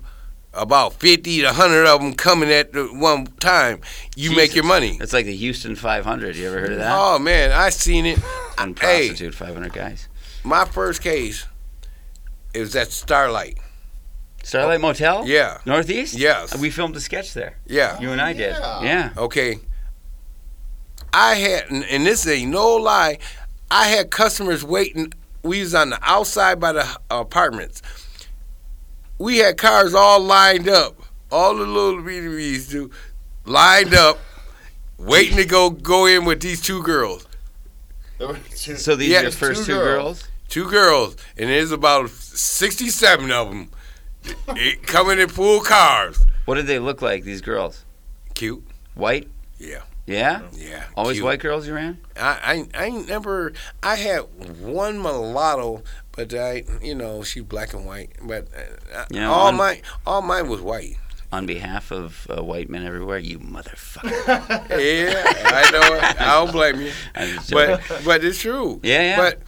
about fifty to hundred of them coming at the one time, you make your Jesus. money. It's like the Houston 500. You ever heard of that? Oh man, I seen it. One hey. prostitute, 500 guys. My first case, it was at Starlight. Starlight oh, Motel. Yeah. Northeast. Yes. We filmed a sketch there. Yeah. You and I did. Yeah. Yeah. Okay. I had, and and this ain't no lie, I had customers waiting. We was on the outside by the apartments. We had cars all lined up. All the little BDBs do, lined up, waiting to go go in with these two girls. There were two- So these Yeah, are your first two two girls. girls. Two girls, and there's about sixty-seven of them coming in pool cars. What did they look like? These girls. Cute. White. Yeah. Yeah. Yeah. Always cute. white girls you ran. I, I I ain't never I had one mulatto, but I you know she's black and white, but uh, You know, all on- mine all mine was white. On behalf of uh, white men everywhere, you motherfucker. Yeah, I know. I don't blame you, I'm just joking. but but it's true. Yeah, yeah. But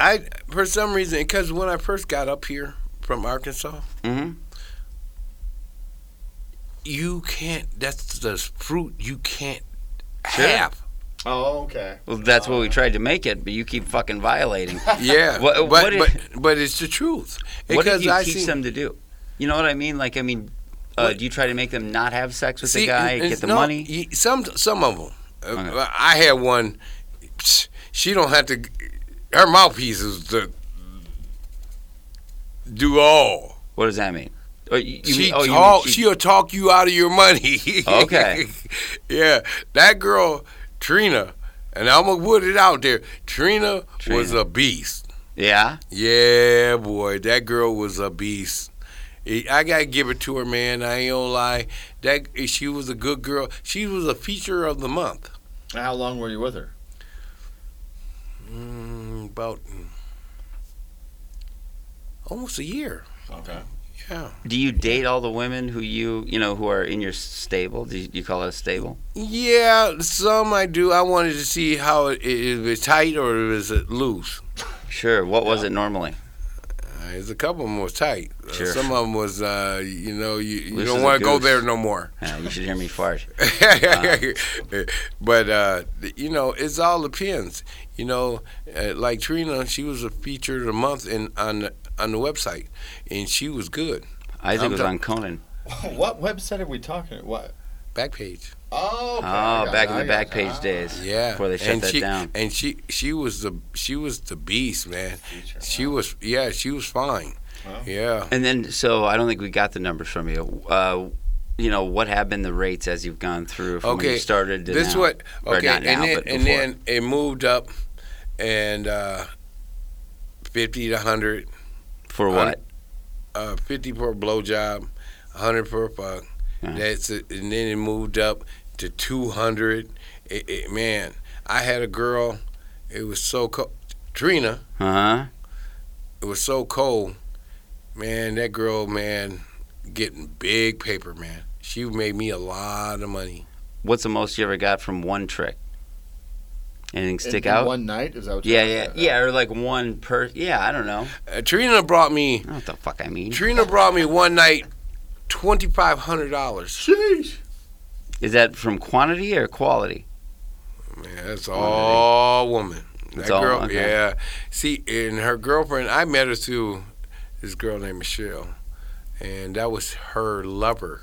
I for some reason because when I first got up here from Arkansas, hmm you can't. That's the fruit you can't Sure. have. Oh, okay. Well, that's what we tried to make it, but you keep fucking violating. Yeah, What- but what did- but but it's the truth. what did Because you I teach seen- them to do? You know what I mean? Like, I mean, uh, What- do you try to make them not have sex with the guy, and- get the no, money? Some some of them. Uh, Okay. I had one. She don't have to. Her mouthpiece is to do all. What does that mean? Oh, you, you she mean, oh, you mean talk. she- She'll talk you out of your money. Okay. yeah, that girl Trina, and I'm gonna put it out there. Trina, was a beast. yeah. Yeah, boy, that girl was a beast. I I gotta give it to her, man. I ain't gonna lie. That she was a good girl. She was a feature of the month. How long were you with her? Mm, about almost a year. Okay. Yeah. Do you date all the women who you you know who are in your stable? Do you, you call it a stable? Yeah, some I do. I wanted to see how it if it's tight or is it loose. Sure. What was it normally? Uh, there's a couple of them was tight. Uh, Sure. some of them was, uh, you know, you, you don't want to go there no more. Uh, you should hear me fart. but uh, you know, it's all depends. You know, uh, like Trina, she was a feature of the month in on the, on the website, and she was good. Isaac I'm was ta- on Conan. what website are we talking? What? Backpage. Oh, okay, Oh, back it, in the I back got it. page days. Yeah, Before they shut and that she, down. And she she was the she was the beast, man. Feature, She wow. was yeah, she was fine. Wow. Yeah. And then, so I don't think we got the numbers from you. Uh, you know, what have been the rates as you've gone through from when Okay, you started to This now? what Or okay, not now, and then but and then it moved up, and uh, fifty to hundred, For what? uh, fifty for a blowjob, hundred for a fuck. Yeah. That's it, and then it moved up to two hundred. Man, I had a girl. It was so cold. Trina. Uh huh. It was so cold. Man, that girl, man, getting big paper, man. She made me a lot of money. What's the most you ever got from one trick? Anything stick in out? One night is that what? yeah, you're yeah, asking? yeah, or like one per. Yeah, I don't know. Uh, Trina brought me. I don't know what the fuck I mean. Trina brought me one night twenty five hundred dollars. Sheesh. Is that from quantity or quality? Man, that's all woman. That That's all? girl, Okay. yeah. See, and her girlfriend, I met her through this girl named Michelle, and that was her lover.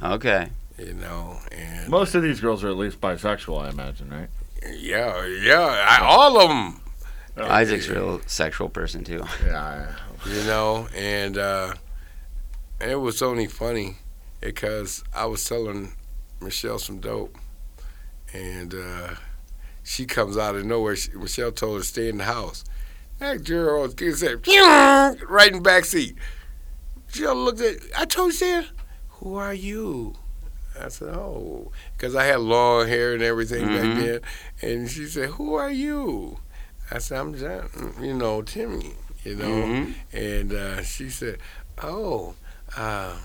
Okay. You know, and Most of these girls are at least bisexual, I imagine, right? Yeah, yeah, I, all of them. Isaac's a real sexual person too. Yeah. you know, and uh, it was only funny because I was selling Michelle some dope, and uh, she comes out of nowhere. She, Michelle told her to stay in the house. That girl said, right in the back seat. Michelle looked at. I told you, said, "Who are you?" I said, "Oh," because I had long hair and everything Mhm. back then, and she said, "Who are you?" I said, "I'm John, you know, Timmy." You know, Mhm. and uh, she said, "Oh, uh,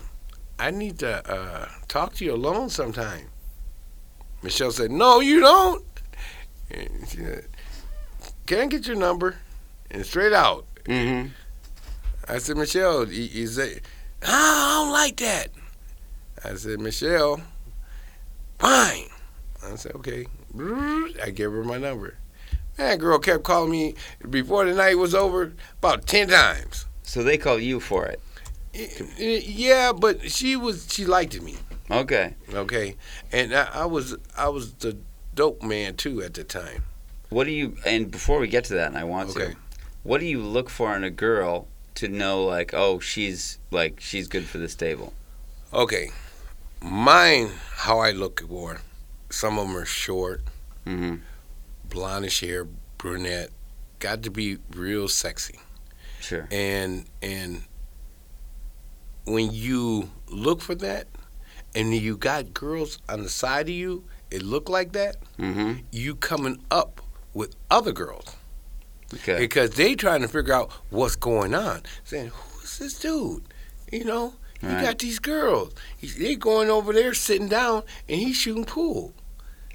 I need to uh, talk to you alone sometime." Michelle said, "No, you don't." And she said, "Can I get your number?" And straight out, Mhm. I said, "Michelle, you, you say, "Ah, I don't like that." I said, "Michelle, fine." I said, "Okay." I gave her my number. That girl kept calling me before the night was over about ten times. So they call you for it. Yeah, but she was she liked me. Okay. Okay, and I, I was I was the dope man too at the time. What do you? And before we get to that, and I want Okay. to, what do you look for in a girl to know, like, oh, she's like she's good for the stable? Okay, mine how I look at war, Some of them are short, Mm-hmm. blondish hair, brunette, got to be real sexy. Sure. and and when you look for that and you got girls on the side of you it look like that Mm-hmm. you coming up with other girls Okay. because they trying to figure out what's going on saying who's this dude you know you Right. got these girls He's, they going over there sitting down and he's shooting pool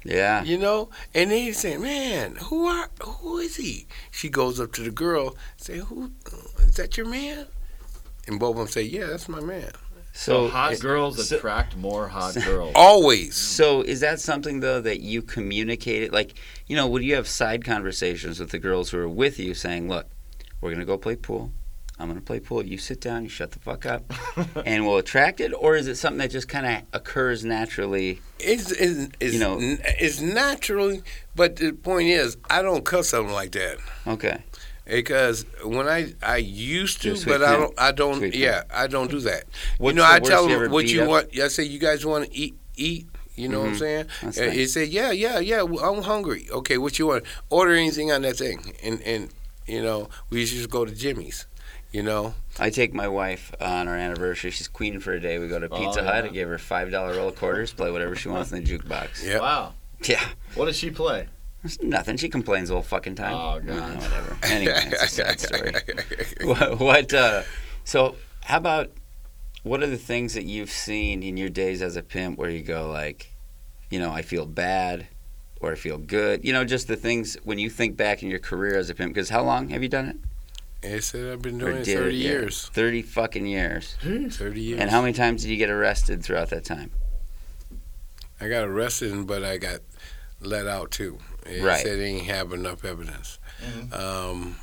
Yeah. you know and they saying man who are who is he she goes up to the girl say who is that your man and both of them say yeah that's my man So So hot girls so- attract more hot girls. always So is that something though that you communicated? Like, you know, would you have side conversations with the girls who are with you, saying, "Look, we're gonna go play pool. I'm gonna play pool. You sit down. You shut the fuck up, and we'll attract it." Or is it something that just kind of occurs naturally? it's, it's, it's, You know- it's naturally but the point is i don't cuss something like that Okay. because when I I used to, but I don't I don't yeah I don't do that. What's you know I tell them what you up? want. I say you guys want to eat eat. You know what I'm Mhm. saying? That's nice. He said yeah yeah yeah I'm hungry. Okay, what you want? Order anything on that thing, and and you know we used to just go to Jimmy's. You know I take my wife on our anniversary. She's queen for a day. We go to Oh, Pizza Hut. yeah. I gave her five dollar roll of quarters. Play whatever she wants in the jukebox. yeah. Wow. Yeah. What does she play? It's nothing. She complains the whole fucking time. Oh, God. whatever. Anyway, it's a sad story. what, what uh, so how about what are the things that you've seen in your days as a pimp where you go like you know i feel bad or i feel good you know just the things when you think back in your career as a pimp because how long have you done it They said I've been doing it did it, 30 yeah. years. 30 fucking years 30 years. and how many times did you get arrested throughout that time I got arrested, but I got let out too. They Right. said they didn't have enough evidence. Mhm. Um,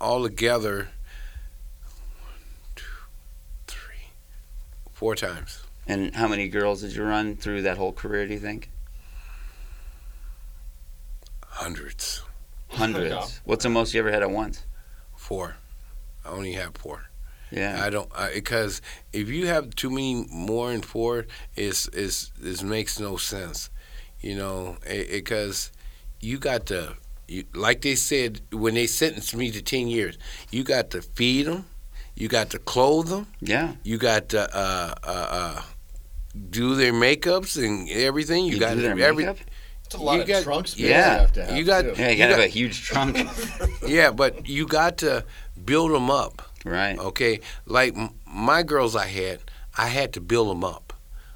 altogether, two, three, four times. and how many girls did you run through that whole career do you think Hundreds. hundreds what's the most you ever had at once Four. I only have four. yeah I don't because if you have too many more than four, it's it's it makes no sense. You know, because you got to you, like they said when they sentenced me to ten years, you got to feed them, you got to clothe them, yeah you got to uh, uh, uh, do their makeups and everything. You, you got do their to every makeup It's a lot You of got- trunk space yeah. you have to have. You got- too. yeah you You gotta have a huge trunk yeah, but you got to build them up. right Okay, like m- my girls I had, I had to build them up.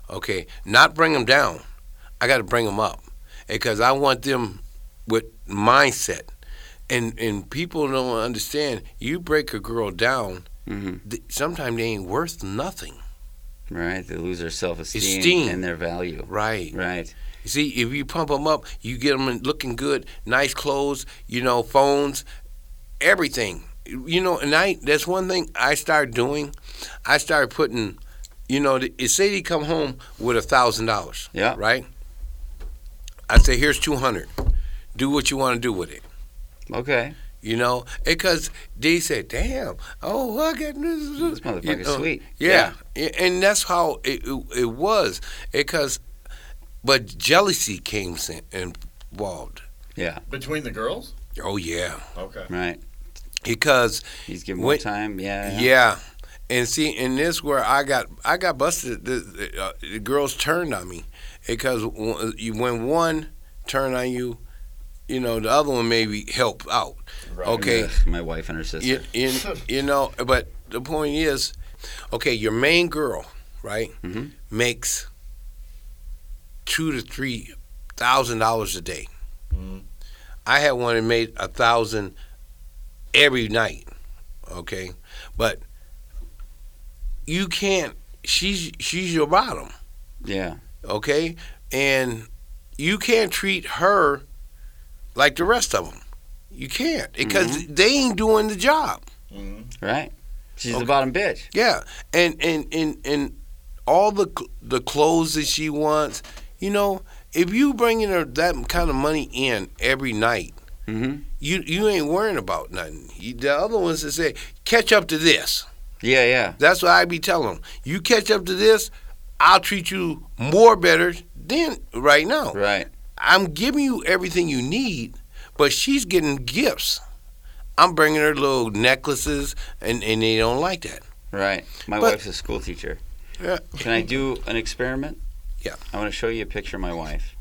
Okay, not bring them down. I got to bring them up because I want them with mindset. And and people don't understand. You break a girl down, hmm th- sometimes they ain't worth nothing. Right, they lose their self-esteem Esteem. and their value. Right. Right. You see, if you pump them up, you get them looking good, nice clothes, you know, phones, everything. You know, and I that's one thing I started doing. I started putting, you know, say they come home with a thousand dollars. Yeah. Right. I say, here's two hundred. Do what you want to do with it. Okay. You know, because they said, "Damn, oh, I got this." This motherfucker's sweet. Yeah. yeah, and that's how it it, it was. Because, but jealousy came involved. Yeah. Between the girls? Oh yeah, Okay. Right. because He's giving more time. Yeah. yeah. and see, in this where I got I got busted. The, the, uh, the girls turned on me because when one turned on you, you know the other one maybe help out. Right. Okay. Ugh, my wife and her sister. You, you, you know, but the point is, okay, your main girl, right, Mhm. makes two to three thousand dollars a day. Mhm. I had one that made a thousand every night. Okay, but you can't. She's she's your bottom. Yeah. Okay, and you can't treat her like the rest of them. You can't because they ain't doing the job. Mhm. Right. She's the bottom bitch. Yeah, and and and and all the the clothes that she wants. You know, if you bringing her that kind of money in every night, hmm you you ain't worrying about nothing. You, the other ones that say catch up to this. Yeah, yeah. That's what I be telling them. You catch up to this, I'll treat you more better than right now. Right. I'm giving you everything you need, but she's getting gifts. I'm bringing her little necklaces, and, and they don't like that. Right. My But- wife's a school teacher. Yeah. Can I do an experiment? Yeah. I want to show you a picture of my wife.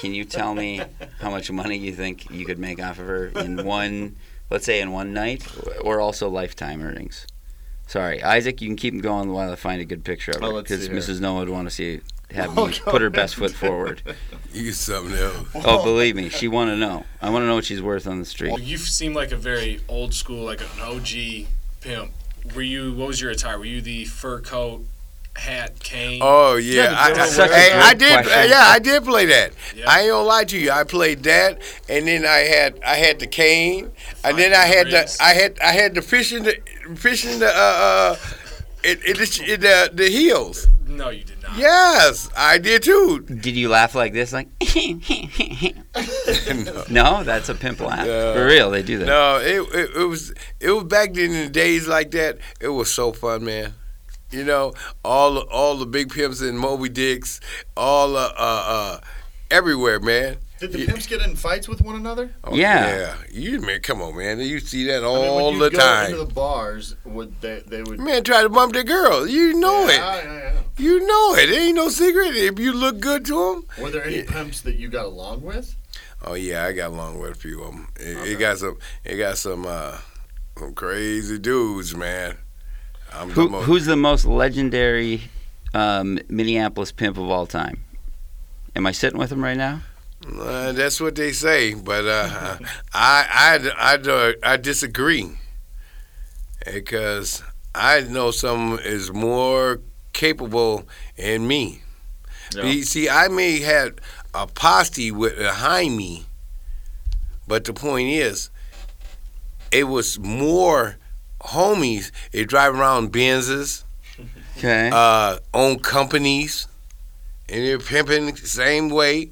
Can you tell me how much money you think you could make off of her in one, let's say in one night, or also lifetime earnings? Sorry, Isaac, you can keep going while I find a good picture of Oh, her because see here. Mrs. Noah would want to see have Oh, me put her best foot forward. You something else. Oh, believe me, she want to know. I want to know what she's worth on the street. You seem like a very old school, like an OG pimp. Were you? What was your attire? Were you the fur coat, hat, cane? Oh yeah, Yeah, I, I, that's such a hey, I did. question. Yeah, I did play that. Yeah. I ain't gonna lie to you. I played that, and then I had I had the cane, and then I had the Memories. I had I had the fishing the fish in the uh, uh it, it, it, the the heels. No, you did not. Yes, I did too. Did you laugh like this, like? no, that's a pimp laugh. No. For real, they do that. No, it, it it was it was back then in the days like that. It was so fun, man. You know, all the- all the big pimps and Moby Dicks, all uh, uh, uh everywhere, man. Did the Yeah. pimps get in fights with one another? Oh, Yeah. yeah. You man, come on, man. You see that I mean, when all the time. into the bars, would they they would Man, try to bump the girl. You know yeah, it. yeah, yeah. You know it. It ain't no secret. If you look good to them. Were there any Yeah. pimps that you got along with? Oh yeah, I got along with a few of them. It, Okay. it got some. It got some. uh Some crazy dudes, man. I'm Who, the who's the most legendary um, Minneapolis pimp of all time? Am I sitting with him right now? Uh, that's what they say, but uh, I, I, I, I disagree because I know someone is more capable than me. You See, I may have a posse with behind me, but the point is, it was more homies. They drive around Benzes, Okay. uh, own companies, and they're pimping the same way.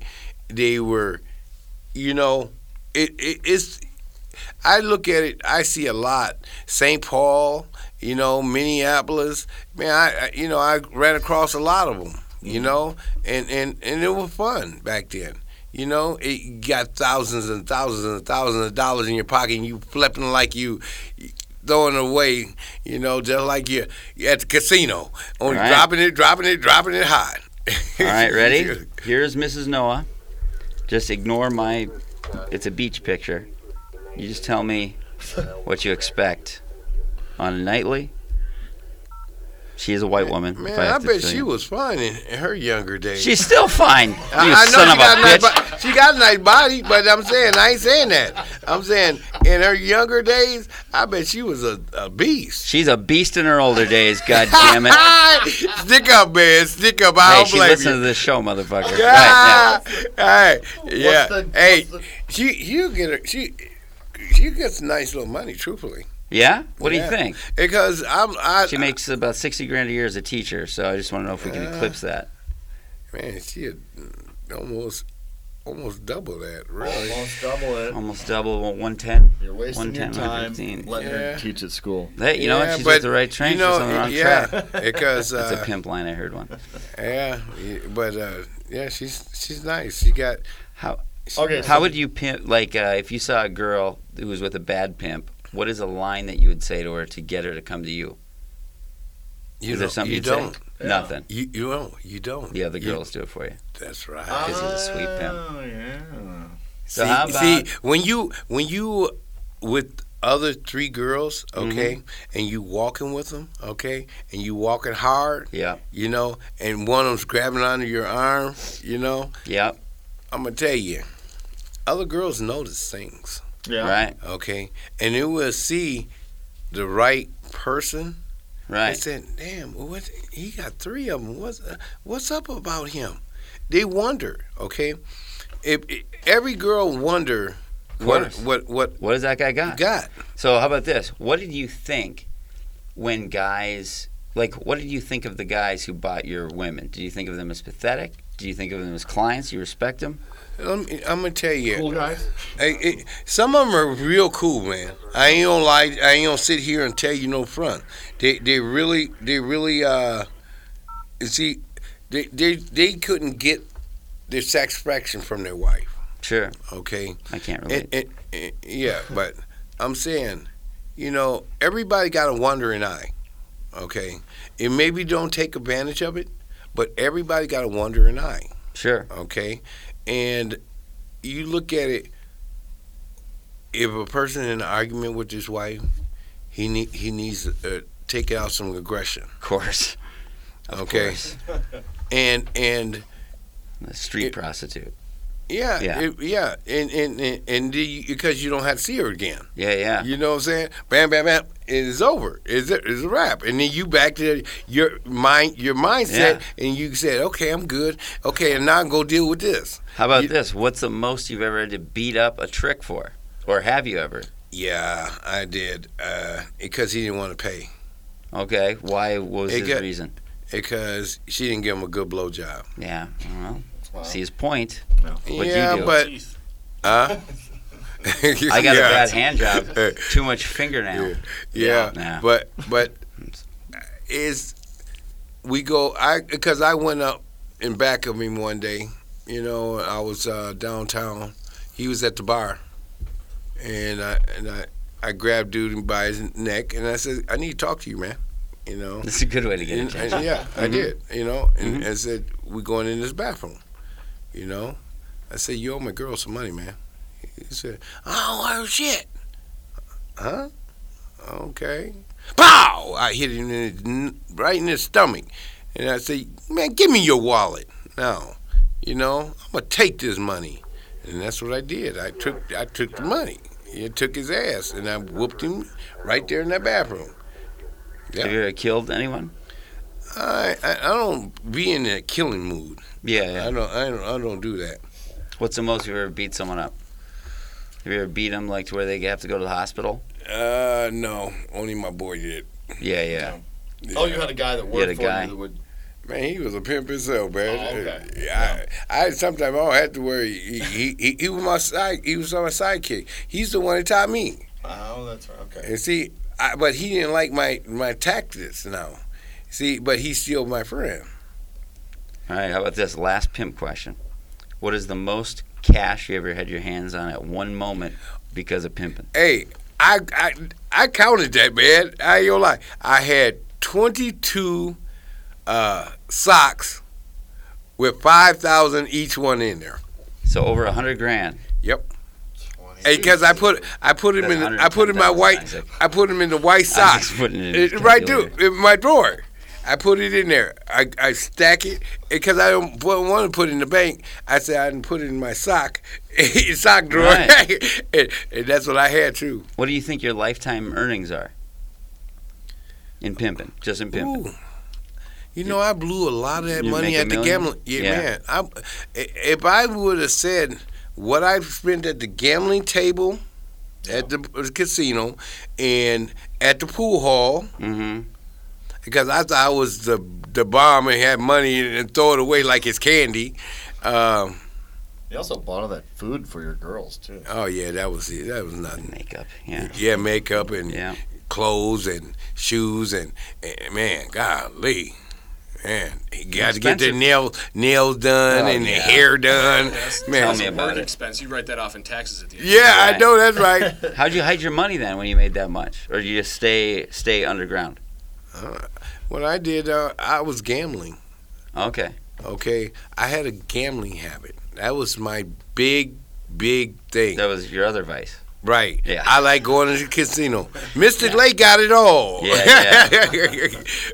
They were, you know, it, it it's. I look at it. I see a lot. St. Paul, you know, Minneapolis. Man, I, I you know I ran across a lot of them. You know, and and and it was fun back then. You know, it you got thousands and thousands and thousands of dollars in your pocket, and you flipping like you throwing away. You know, just like you at the casino, only Right. dropping it, dropping it, dropping it high. all right, ready? Here's Mrs. Noah. Just ignore my. It's a beach picture. You just tell me what you expect on a nightly. She is a white woman. Man, if I, bet she was fine in, her younger days. She's still fine. You I, I know son she of got, a nice, she got a nice body, but I'm saying I ain't saying that. I'm saying in her younger days, I bet she was a, a beast. She's a beast in her older days. God damn it. Stick up, man. Stick up. I hey, don't she blame listened you. to this show, motherfucker. Right, Ah, hey, yeah. the- hey, the- she you get her she she gets nice little money, truthfully, yeah. What do you think? because I'm I She makes about sixty grand a year as a teacher, so I just want to know if we can Uh, eclipse that. man she had almost almost double that really. Almost double it. Almost double one ten. You're wasting your 110, time 115. letting Yeah. her teach at school. Hey, you know Yeah, what? She's but, with the right train. You know, She's on the wrong yeah, track. because That's uh, a pimp line. I heard one. Yeah, but uh, yeah, she's she's nice. She got How Okay, how so- would you pimp? Like, uh, if you saw a girl who was with a bad pimp, what is a line that you would say to her to get her to come to you? you is there don't- something you you'd don't say? Yeah. Nothing. you you don't you don't The other You- girls do it for you. that's right. Because he's a sweet pimp. Oh yeah. So see, how see when you when you with other three girls, Mm-hmm. okay, and you walking with them, okay, and you walking hard, Yeah. you know, and one of them's grabbing onto your arm, you know, Yep. I'm gonna tell you, other girls notice things. Yeah. Right. okay? And they will see the right person. They Right. said, "Damn, what? He got three of them. What's uh, what's up about him?" They wonder, okay? If, if every girl wonder what what what What does that guy got? got, So how about this? What did you think when guys like what did you think of the guys who bought your women? Did you think of them as pathetic? Do you think of them as clients? You respect them? I'm, I'm gonna tell you, Cool guys. Hey, it, some of them are real cool, man. I ain't gonna lie. I ain't gonna sit here and tell you no front. They they really they really uh, you see, they they they couldn't get their satisfaction from their wife. Sure, Okay, I can't relate. and, and, and- yeah, but I'm saying, you know, everybody got a wandering eye. Okay, and maybe don't take advantage of it, but everybody got a wandering eye sure, okay and you look at it if a person in an argument with his wife he need he needs to uh, take out some aggression of course. Of Okay. course. and and The street It- prostitute. Yeah Yeah. it- yeah and and and, and the, because you don't have to see her again Yeah, yeah. you know what i'm saying bam bam bam it is over it's a, it's a wrap and then you back to your mind your mindset and you said okay i'm good okay and now i'm gonna deal with this How about You- this? What's the most you've ever had to beat up a trick for? Or have you ever? yeah i did uh, because he didn't want to pay Okay. Why what was It his got- reason? because she didn't give him a good blowjob. Yeah. Well. See his point. No. What'd you yeah, do? but Teeth. huh? I got Yeah. a bad hand job. Uh, Too much fingernail. yeah, Yeah. but but is we go I because I went up in back of him one day. You know, I was uh, downtown. He was at the bar, and I and I I grabbed dude by his neck and I said, "I need to talk to you, man." You know. That's a good way to get And- attention. and yeah, I Mhm. did. You know, and Mhm. I said, "We going in this bathroom." You know, I said, "You owe my girl some money, man." He said, I don't oh shit." Huh? Okay. Pow! I hit him in his, right in his stomach, and I said, "Man, give me your wallet now." You know, I'm gonna take this money, and that's what I did. I took I took the money. He took his ass, and I whooped him right there in that bathroom. Have you ever killed anyone? I, I I don't be in a killing mood. Yeah, yeah. I don't I don't I don't do that. What's the most you've ever beat someone up? Have you ever beat them like to where they have to go to the hospital? Uh, no, only my boy did. Yeah, yeah. Oh, you had a guy that worked had a for guy. you that would. Man, he was a pimp himself, man. Oh, okay. I, I sometimes I don't have to worry. He, he, he, he was my side. He was my sidekick. He's the one that taught me. Oh, that's right. Okay. And see, I, but he didn't like my my tactics now. See, but he's still my friend. All right, how about this last pimp question? What is the most cash you ever had your hands on at one moment because of pimping? Hey, I I I counted that, man. I ain't gonna lie. I had twenty two uh, socks with five thousand each one in there. So over a hundred grand. Hey, because I put I put him That's in I put in my white I put him in the white I'm socks. just putting it in right, dude, in my drawer. I put it in there. I, I stack it because I don't want to put it in the bank. I said I didn't put it in my sock, sock drawer, Right. and, and that's what I had too. What do you think your lifetime earnings are? In pimping, just in pimping. Ooh. You know, I blew a lot of that You money at the gambling. Yeah, Yeah. man. I, if I would have said what I spent at the gambling table, at the casino, and at the pool hall, Mm-hmm. Because I thought I was the the bomb and had money and throw it away like it's candy. Um, You also bought all that food for your girls too. oh yeah, that was it. That was nothing. Makeup, yeah. Yeah, makeup and Yeah. clothes and shoes and, and man, golly, man, you got to get their Expensive. nail nails done Oh, and yeah. their hair done. That's, Man, Tell me a about work it. expense. You write that off in taxes at the end. yeah, I know that's right. How'd you hide your money then when you made that much, or do you just stay stay underground? What I did, uh, I was gambling. Okay. Okay, I had a gambling habit. That was my big, big thing. That was your other vice. Right. Yeah. I like going to the casino. Mystic Lake got it all. Yeah,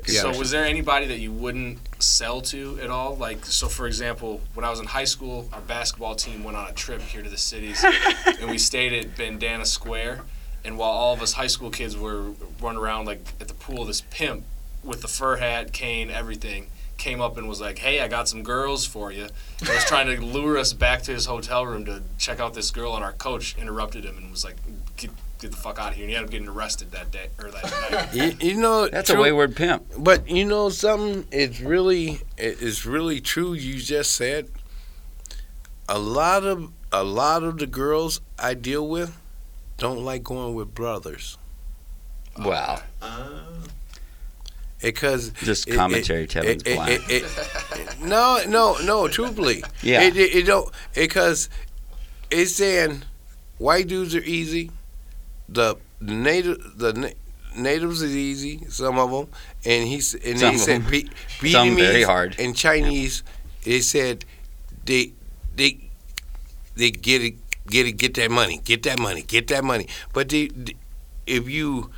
Yeah. So was there anybody that you wouldn't sell to at all? Like, so for example, when I was in high school, our basketball team went on a trip here to the cities, and we stayed at Bandana Square. And while all of us high school kids were running around like at the pool, this pimp with the fur hat, cane, everything came up and was like, "Hey, I got some girls for you." And was trying to lure us back to his hotel room to check out this girl, and our coach interrupted him and was like, "Get- get the fuck out of here. And he ended up getting arrested that day or that night. You, you know, That's a wayward pimp. But you know something? It's really it's really true. You just said a lot of a lot of the girls I deal with don't like going with brothers Wow. Uh, because Just it- commentary, it- Kevin's it- blind. it- no, no, no. Truthfully, Yeah. It, don't because it's saying white dudes are easy. The native the na- natives is easy. Some of them, and he's and Some of said them. Be- Some very hard. and Chinese. They said they they they get it get it get that money get that money get that money. But they, they- if you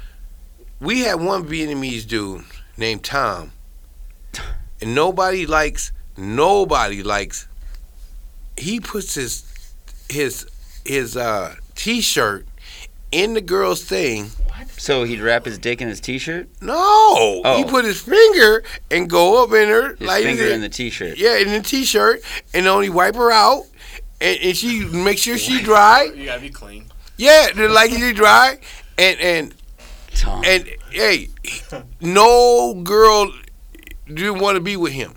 we had one Vietnamese dude named Tom, and nobody likes nobody likes. He puts his his his uh t-shirt in the girl's thing. So he'd wrap his dick in his t-shirt, No, he Oh. put his finger and go up in her his like finger in the t-shirt. yeah in the t-shirt and only wipe her out. And, and she make sure she dry. You gotta be clean. Yeah, they're like she dry. And and Tom. and hey, no girl didn't want to be with him.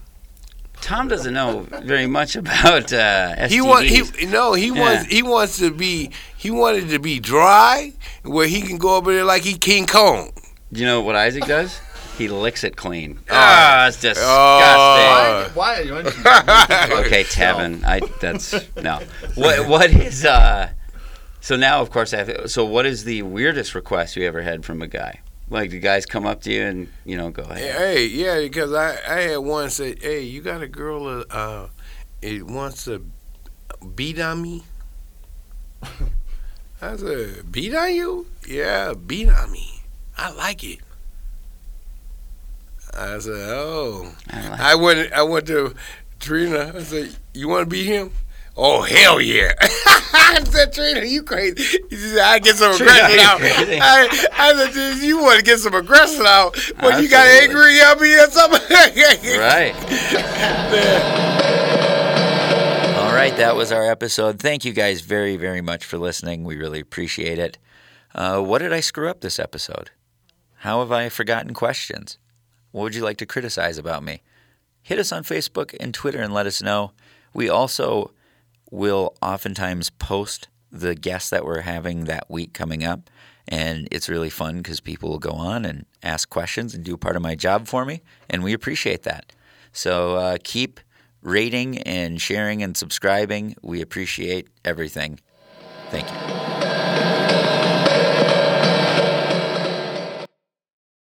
Tom doesn't know very much about uh, STDs. He want he no he wants he wants to be he wanted to be dry where he can go over there like he King Kong. Do you know what Isaac does? He licks it clean. Oh. Ah, it's disgusting. Oh. Why? Why? why okay, Tevin. I that's no. What what is uh? So now, of course, I have, so what is the weirdest request you ever had from a guy? Like the guys come up to you and you know go ahead. Hey, yeah, because I, I had one say, hey, you got a girl uh, uh it wants to beat on me. I said, beat on you? Yeah, beat on me. I like it. I said, oh. I like- I went I went to Trina. I said, you want to beat him? Oh hell yeah! I said, Trina, you crazy? She said, I get some Trina, aggression out. I, I said, "Dude, you want to get some aggression out? When you got angry at me or something? Right. All right, that was our episode. Thank you guys very, very much for listening. We really appreciate it. Uh, what did I screw up this episode? How have I forgotten questions? What would you like to criticize about me? Hit us on Facebook and Twitter and let us know. We also will oftentimes post the guests that we're having that week coming up. And it's really fun because people will go on and ask questions and do part of my job for me. And we appreciate that. So uh, keep rating and sharing and subscribing. We appreciate everything. Thank you.